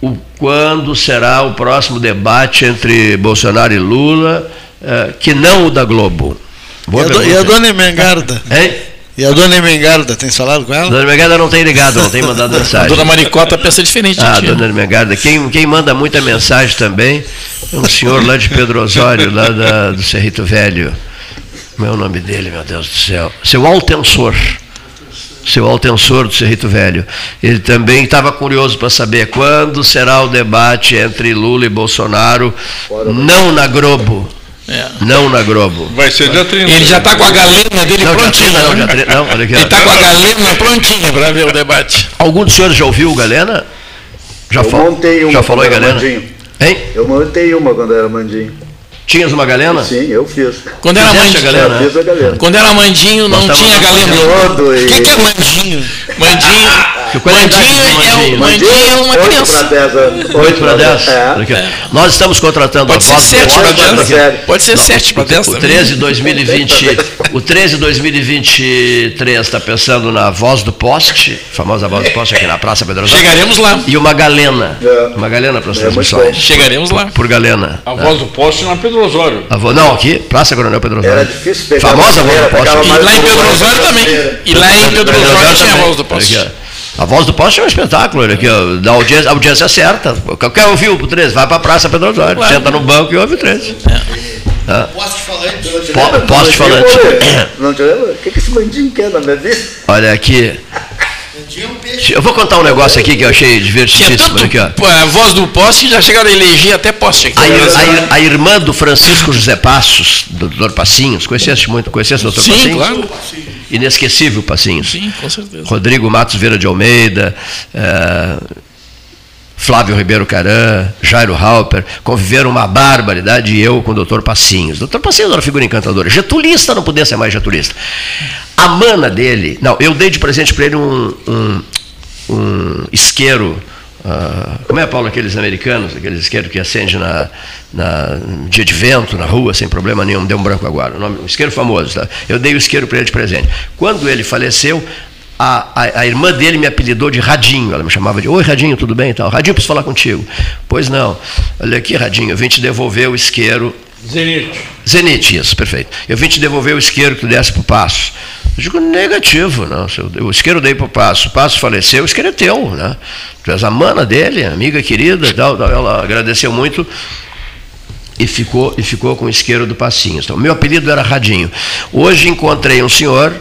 o, quando será o próximo debate entre Bolsonaro e Lula, eh, que não o da Globo? E a, do- e a dona Emengarda? Hein? E a dona Emengarda, tem falado com ela? Dona Megarda não tem ligado, não tem mandado A mensagem. dona Maricota pensa diferente de Ah, ti. dona Megarda, quem, quem manda muita mensagem também é um senhor lá de Pedro Osório, lá da- do Cerrito Velho. Como é o nome dele, meu Deus do céu? Seu Altensor. Seu Altensor do Cerrito Velho. Ele também estava curioso para saber quando será o debate entre Lula e Bolsonaro, não na Globo. É. Não na Globo. Vai ser dia 30. Ele já está com a galena dele Não, já prontinha. tem, não, já tem- não, olha aqui. Ele está com a galena prontinha para ver o debate. Algum dos senhores já ouviu o Galena? Já, Eu fa- montei uma já falou em Galena? mandinho. Hein? Eu montei uma quando era mandinho. Tinhas uma Galena? Sim, eu fiz. Quando era, Fizeste mandi... a galena? Eu fiz a galera. Quando era mandinho, não Botava tinha galena. E... O que, que é mandinho? Mandinho, É mandinho, é, Mandinho? o- mandinho é uma criança. para 10 anos. 8 para 10? É. Nós estamos contratando Pode a ser voz 7 do para Oscar 10. aqui. Pode ser 7 para 10 O também. 13 2020, o 13 2023 está pensando na voz do poste, famosa voz do poste aqui na Praça Pedro Osório. Chegaremos lá. E uma galena. É. Uma galena para as É, transmissões. Chegaremos lá. Por galena. A voz do poste na Pedro Osório. A vo- Não, aqui, Praça Coronel Pedro Osório. Era difícil pegar Famosa voz do poste. E lá em Pedro Osório também. E lá em Pedro Osório tinha a voz do poste. A voz do poste é um espetáculo, olha aqui, ó, da audiência, a audiência certa. Quer ouvir o 13? Vai para a Praça Pedro Osório, Claro. senta no banco e ouve o 13. Tá? Poste falante. Po- Poste falante. Não te lembra? O que, que esse bandinho quer na minha vida? Olha aqui. Eu vou contar um negócio aqui que eu achei divertidíssimo. Olha aqui, ó. A voz do poste já chegaram a eleger até poste aqui. A, ir- a a irmã do Francisco José Passos, do Dr. Passinhos, conheceste muito, conheceste o Dr. Sim, Passinhos? claro. Inesquecível Passinhos. Sim, com certeza. Rodrigo Matos Vieira de Almeida, eh, Flávio Ribeiro Caran, Jairo Halper, conviveram uma barbaridade e eu com o doutor Passinhos. Doutor Passinhos era uma figura encantadora. Getulista não podia ser mais getulista. A mana dele, não, eu dei de presente para ele um, um, um isqueiro. ah, como é, Paulo, aqueles americanos, aqueles isqueiros que acende na, na dia de vento, na rua, sem problema nenhum, deu um branco agora. O nome, um isqueiro famoso. Tá? Eu dei o isqueiro para ele de presente. Quando ele faleceu, a, a, a irmã dele me apelidou de Radinho. Ela me chamava de Oi, Radinho, tudo bem e tal? Radinho, preciso falar contigo. Pois não. Olha aqui, Radinho, eu vim te devolver o isqueiro. Zenit. Zenit, isso, perfeito. Eu vim te devolver o isqueiro que tu desse para o Passo. Eu digo, negativo, não. O isqueiro eu dei para o Passo, o Passo faleceu, o isqueiro é teu, né? Tu és a mana dele, amiga querida e tal, tal. Ela agradeceu muito e ficou, e ficou com o isqueiro do Passinhos. Então, meu apelido era Radinho. Hoje encontrei um senhor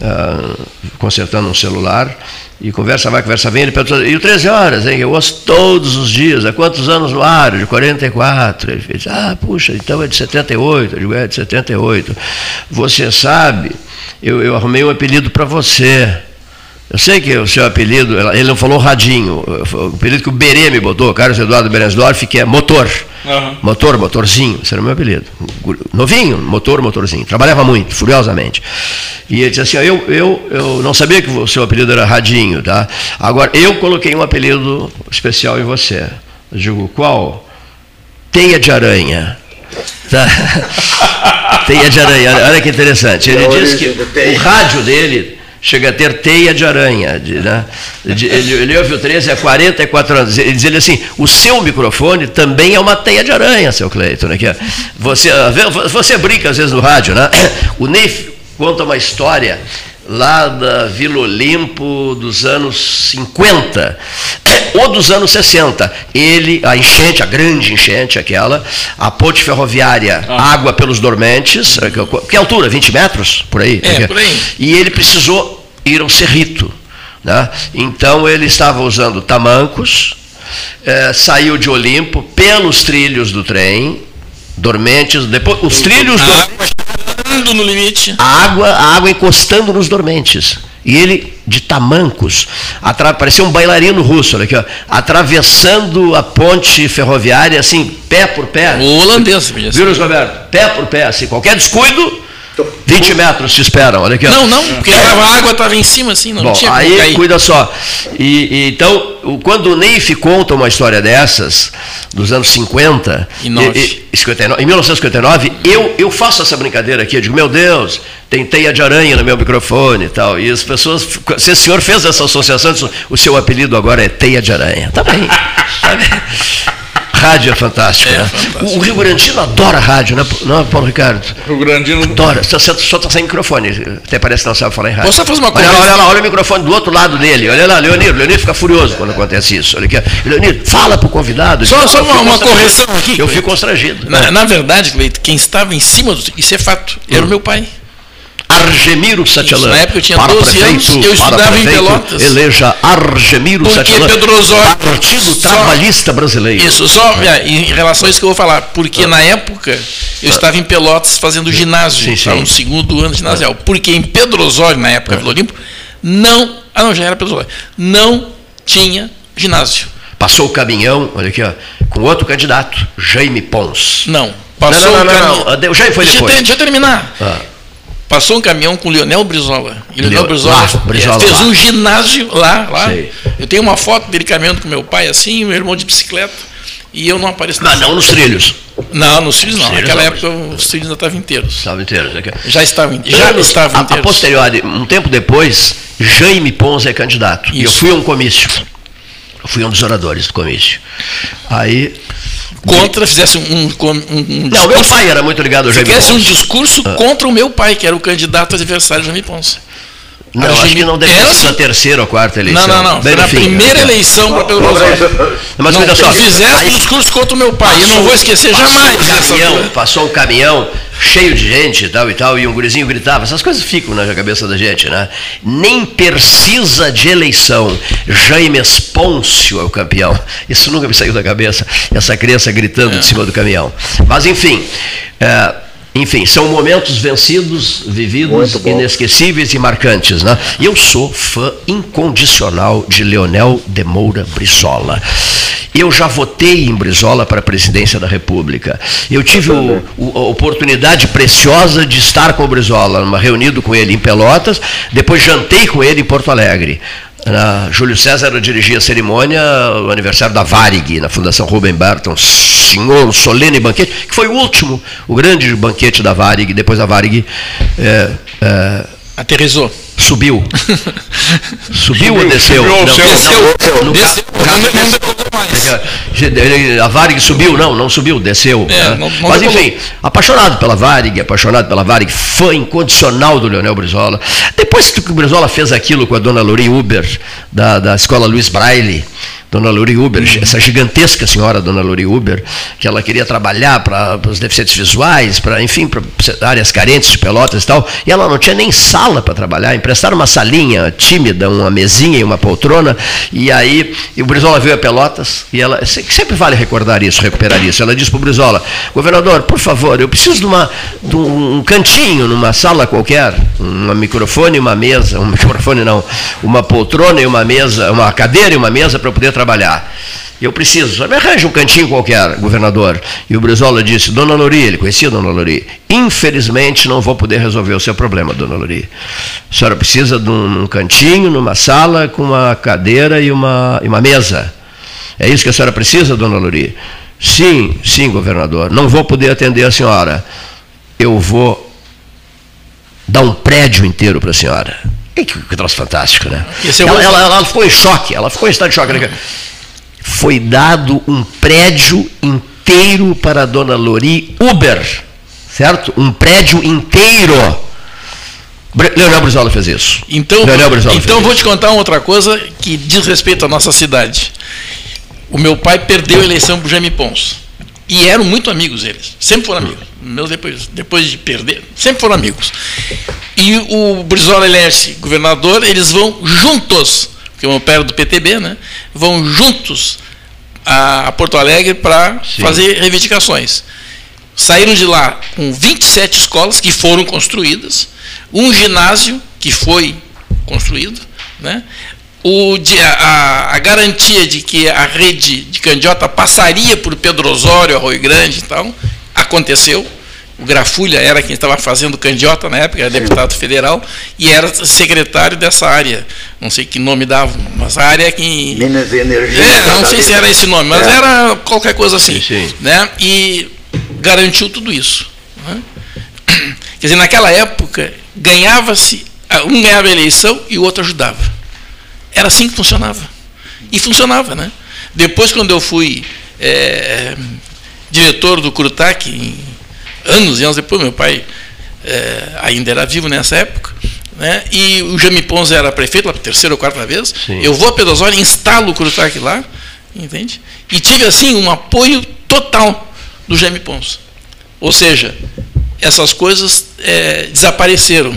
ah, consertando um celular e conversa vai, conversa vem, ele perguntou, e o 13 horas, hein? Eu ouço todos os dias, há quantos anos no ar? De 44. Ele fez, ah, puxa, então é de 78. Eu digo, é de 78. Você sabe, eu, eu arrumei um apelido para você. Eu sei que o seu apelido, ele não falou radinho, o apelido que o Berê me botou, Carlos Eduardo Berensdorf, que é motor. Motor, motorzinho, esse era o meu apelido. Novinho, motor, motorzinho. Trabalhava muito, furiosamente. E ele disse assim: ó, eu, eu, eu não sabia que o seu apelido era Radinho, tá? Agora, eu coloquei um apelido especial em você. Eu digo, qual? Teia de aranha. Tá? teia de aranha, olha que interessante. Ele origem que o rádio dele chega a ter teia de aranha. de- né? De- Ele, ele ouve o 13 há 44 anos. Ele diz ele assim: o seu microfone também é uma teia de aranha, seu Cleiton. Né? Você, você brinca às vezes no rádio, né? O Ney conta uma história lá da Vila Olimpo dos anos 50 ou dos anos 60. Ele, a enchente, a grande enchente aquela, a ponte ferroviária, água pelos dormentes, eh, que, altura? 20 metros? Por aí? É, por aí. E ele precisou ir ao Cerrito. Né? Então ele estava usando tamancos, eh, saiu de Olimpo pelos trilhos do trem, dormentes, depois os trilhos do, Ando no limite. a água, a água encostando nos dormentes. E ele, de tamancos, atra- parecia um bailarino russo, olha aqui, ó, atravessando a ponte ferroviária, assim, pé por pé. O holandês, ser. Viu, Roberto? Pé por pé, assim, qualquer descuido, 20 metros te esperam, olha aqui. ó. Não, não, porque tava, a água estava em cima assim, não Bom, tinha como aí cair. cuida só. E, e então, quando o Neif conta uma história dessas, dos anos 50, E nove. e- e- 59, em 1959, eu, eu faço essa brincadeira aqui, eu digo, meu Deus, tem teia de aranha no meu microfone e tal. E as pessoas, se o senhor fez essa associação, o seu apelido agora é teia de aranha. Tá bem. Tá bem. Rádio é fantástico, né? O, o Rio Grandino adora rádio, né, não, Paulo Ricardo? Rio Grandino. Adora. Só está sem microfone. Até parece que não sabe falar em rádio. Posso só fazer uma olha lá, olha lá, olha o microfone do outro lado dele. Olha lá, Leonir. Leonir fica furioso quando acontece isso. Olha aqui. Leonir, fala pro convidado. Só- só uma- uma correção aqui, Eu fico constrangido. Na, na verdade, Cleito, quem estava em cima do. Isso é fato. Era o meu pai. Argemiro Satialan. Na época eu tinha para 12 prefeito, anos, eu estudava em prefeito, Pelotas. Eleja Argemiro Porque Satialan. Pedro Osório. Partido só- Trabalhista Brasileiro. Isso, só é, em relação a isso que eu vou falar, porque na época eu estava em Pelotas fazendo ginásio, Sim, sim. no segundo ano ginasial, porque em Pedro Osório, na época Vila Olimpo, não, ah não, já era Pedro Osório, não tinha ginásio. Passou o caminhão, olha aqui, ó, com outro candidato, Jaime Pons. Não, passou não, não, não, caminhão. não, O Jaime foi deixa, eu depois. deixa eu terminar. Ah. Passou um caminhão com Leonel Brizola. E Leonel Leo- Brizola, lá, Brizola fez lá. um ginásio lá. lá. Sei. Eu tenho uma foto dele caminhando com meu pai assim, meu irmão de bicicleta. E eu não apareço Não, não nos trilhos. Não, nos trilhos não. Naquela época os trilhos ainda estavam inteiros. Estavam inteiros. Já estavam, já Anos- estavam a, a inteiros. posteriori, um tempo depois, Jaime Pons é candidato. E eu Isso. fui a um comício. Eu fui um dos oradores do comício. Aí. Contra, fizesse um, um, um Não, meu pai era muito ligado ao Jaime Fizesse um discurso Ah. contra o meu pai, que era o candidato adversário Jaime Ponce. Não, acho que não deve ter sido a terceira ou quarta eleição. Não, não, não. Bem Foi no a fim, primeira né? eleição para Pedro Osório. Mas não, olha só, eu fizesse aí- um discurso contra o meu pai. Eu não vou esquecer passou jamais Um caminhão, passou um caminhão cheio de gente e tal e tal, e um gurizinho gritava. Essas coisas ficam na cabeça da gente, né? Nem precisa de eleição. Jaime Pôncio é o campeão. Isso nunca me saiu da cabeça. Essa criança gritando de cima do caminhão. Mas enfim. é, enfim, são momentos vencidos, vividos, inesquecíveis e marcantes. Né? E eu sou fã incondicional de Leonel de Moura Brizola. Eu já votei em Brizola para a presidência da República. Eu tive o- o- a oportunidade preciosa de estar com o Brizola, reunido com ele em Pelotas, depois jantei com ele em Porto Alegre. Na- Júlio César dirigia a cerimônia, o aniversário da Varig, na Fundação Rubem Berton, senhor, um solene banquete, que foi o último, o grande banquete da Varig, depois a Varig é, é, aterrizou. Subiu. Subiu ou desceu? subiu Não, céu. não, no Desceu. ca- A Varig subiu? Não, não subiu, desceu. É, né? Mas enfim, apaixonado pela Varig, apaixonado pela Varig, fã incondicional do Leonel Brizola. Depois que o Brizola fez aquilo com a dona Lori Uber, da, da escola Luiz Braille, Dona Lori Uber, essa gigantesca senhora Dona Lori Uber, que ela queria trabalhar para os deficientes visuais, para, enfim, para áreas carentes de pelotas e tal, e ela não tinha nem sala para trabalhar, emprestaram uma salinha tímida, uma mesinha e uma poltrona, e aí e o Brizola veio a Pelotas, e ela, se- sempre vale recordar isso, recuperar isso, ela disse para o Brizola, governador, por favor, eu preciso de, uma, de um, um cantinho, numa sala qualquer, um microfone e uma mesa, um microfone não, uma poltrona e uma mesa, uma cadeira e uma mesa para eu poder trabalhar. Eu preciso, me arranja um cantinho qualquer, governador. E o Brizola disse, Dona Lori, ele conhecia a Dona Lori, infelizmente não vou poder resolver o seu problema, Dona Lori. A senhora precisa de um, um cantinho, numa sala, com uma cadeira e uma, e uma mesa. É isso que a senhora precisa, Dona Lori? Sim, sim, governador. Não vou poder atender a senhora. Eu vou dar um prédio inteiro para a senhora. Que, que, que troço fantástico, né? É Ela, ela- ela ficou em choque, ela ficou em estado de choque. né? Foi dado um prédio inteiro para a dona Lori Uber, certo? Um prédio inteiro. Leonel Brizola fez isso. Então, Brizola então fez vou te contar uma outra coisa que diz respeito à nossa cidade. O meu pai perdeu a eleição para o Jaime Pons. E eram muito amigos eles. Sempre foram amigos. Meus depois, depois de perder, sempre foram amigos. E o Brizola Lerce, governador, eles vão juntos, porque o meu pai era do PTB, né? Vão juntos a Porto Alegre para fazer reivindicações. Saíram de lá com 27 escolas que foram construídas, um ginásio que foi construído, né? O, a, a garantia de que a rede de Candiota passaria por Pedro Osório, Arroio Grande e tal, aconteceu. O Grafulha era quem estava fazendo Candiota na época, era deputado federal, e era secretário dessa área. Não sei que nome dava, mas a área que. Minas e Energia. É, não sei se era esse nome, mas É. era qualquer coisa assim. Né? E garantiu tudo isso. né? Quer dizer, naquela época, ganhava-se, um ganhava a eleição e o outro ajudava. Era assim que funcionava. E funcionava, né? Depois, quando eu fui é, diretor do Curutac, em- anos e anos depois, meu pai é, ainda era vivo nessa época, né? e o Jami Pons era prefeito, pela terceira ou quarta vez, eu vou a Pedro Osório, instalo o Curutac lá, entende? E tive, assim, um apoio total do Jaime Pons. Ou seja, essas coisas é, desapareceram.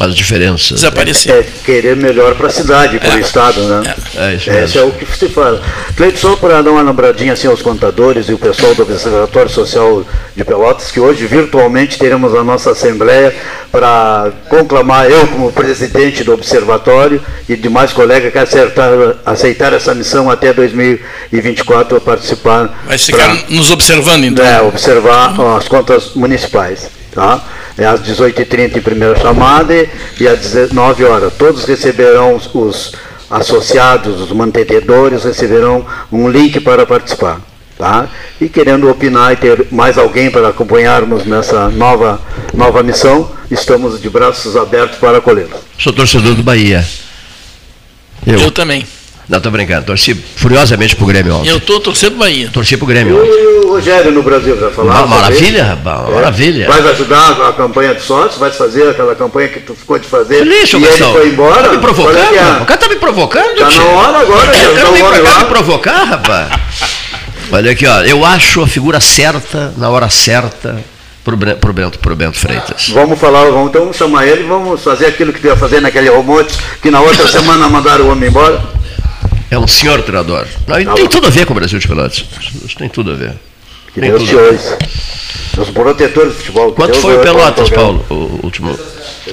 As diferenças. Desapareceram. É querer melhor para a cidade, para o É. Estado, né? É isso Esse é o que se fala. Cleito, só para dar uma lembradinha assim aos contadores e o pessoal do Observatório Social de Pelotas, que hoje virtualmente teremos a nossa Assembleia para conclamar eu como presidente do Observatório e demais colegas que acertar, aceitar essa missão até 2024 a participar. Vai ficar pra- nos observando, então. é, observar as contas municipais. Tá? É às 18h30 em primeira chamada e, às 19 horas. Todos receberão os, os associados, os mantenedores, receberão um link para participar. Tá? E querendo opinar e ter mais alguém para acompanharmos nessa nova, nova missão, estamos de braços abertos para acolhê-los. Sou torcedor do Bahia. Eu, também. Não, tô brincando. Torci furiosamente pro Grêmio ontem. Eu estou torcendo para Bahia. Torci pro E Grêmio ontem. o Rogério no Brasil já falava? Uma maravilha, rapaz, É. maravilha. Vai ajudar a campanha de sócios? Vai fazer aquela campanha que tu ficou de fazer? Lixo, e ele Gastão. foi embora? Tá me provocando? É é? O cara tá me provocando, Tá tio. na hora agora, O já cara vem o pra cá me provocar, rapaz. Olha aqui, ó. Eu acho a figura certa, na hora certa, pro, pro, Bento, pro Bento Freitas. Vamos falar, vamos então chamar ele, vamos fazer aquilo que tu ia fazer naquele almoço, que na outra semana mandaram o homem embora. É um senhor treinador. Não, e Tá tem tudo a ver com o Brasil de Pelotas. Isso tem tudo a ver. Que Tem Deus tudo te ouça. Os protetores de futebol. Quanto Deus foi o Pelotas. Paulo, o último?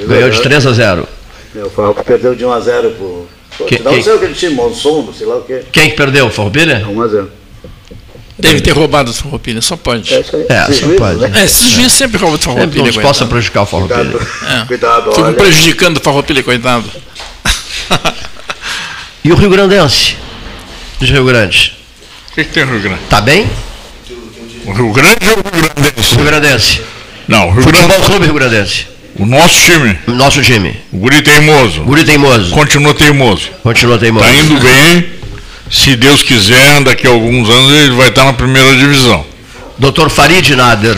Ganhou de 3 a 0. É, O Farroupilha perdeu de 1 a 0 pro... Que- não quem- sei o que ele tinha, Monson, não sei lá o quê. Quem que perdeu? Farroupilha? 1 a 0. Deve ter roubado o Farroupilha, só pode. É. É, só juízes, pode. né? É, esses juízes sempre roubam o Farroupilha, não se possa prejudicar o Farroupilha. É. Cuidado, Ficam olha. prejudicando o Farroupilha, coitado. E o Rio Grandense? De Rio Grande. O que, que tem Rio Grande? Tá bem? O Rio Grande ou o Rio Grandense? Rio Grandense. Não, o Rio Futebol Grande. Clube Rio Grandense. O nosso time, Nosso time. o Guri Teimoso, Guri teimoso. continua teimoso. Continua teimoso. Tá indo bem. Se Deus quiser, daqui a alguns anos ele vai estar na primeira divisão. Dr. Farid Nader,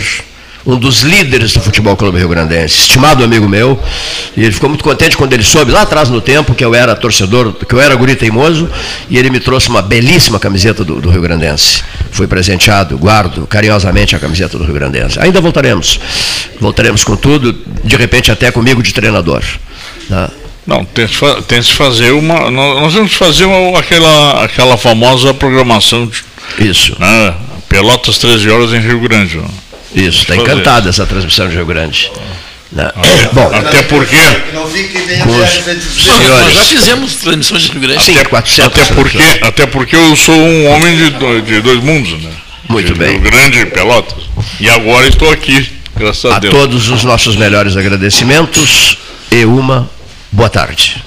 um dos líderes do Futebol Clube Rio Grandense, estimado amigo meu, e ele ficou muito contente quando ele soube lá atrás no tempo que eu era torcedor, que eu era guri teimoso, e ele me trouxe uma belíssima camiseta do, do Rio Grandense. Fui presenteado, guardo carinhosamente a camiseta do Rio Grandense. Ainda voltaremos. Voltaremos com tudo, de repente até comigo de treinador. tá? Não, tem que tem que fazer uma. Nós que fazer uma- aquela, aquela famosa programação de Isso. né, Pelotas 13 horas em Rio Grande. né? Isso, está encantada essa transmissão de Rio Grande. né? Até- Bom, até porque. Não fiquem nem Com os- a dizer. Nós já fizemos transmissão de Rio Grande. Sim, Até, 400 até porque, até porque eu sou um homem de, do- de dois mundos, né? Muito de bem. Rio Grande e Pelotas. E agora estou aqui, graças a, A Deus. todos os nossos melhores agradecimentos e uma boa tarde.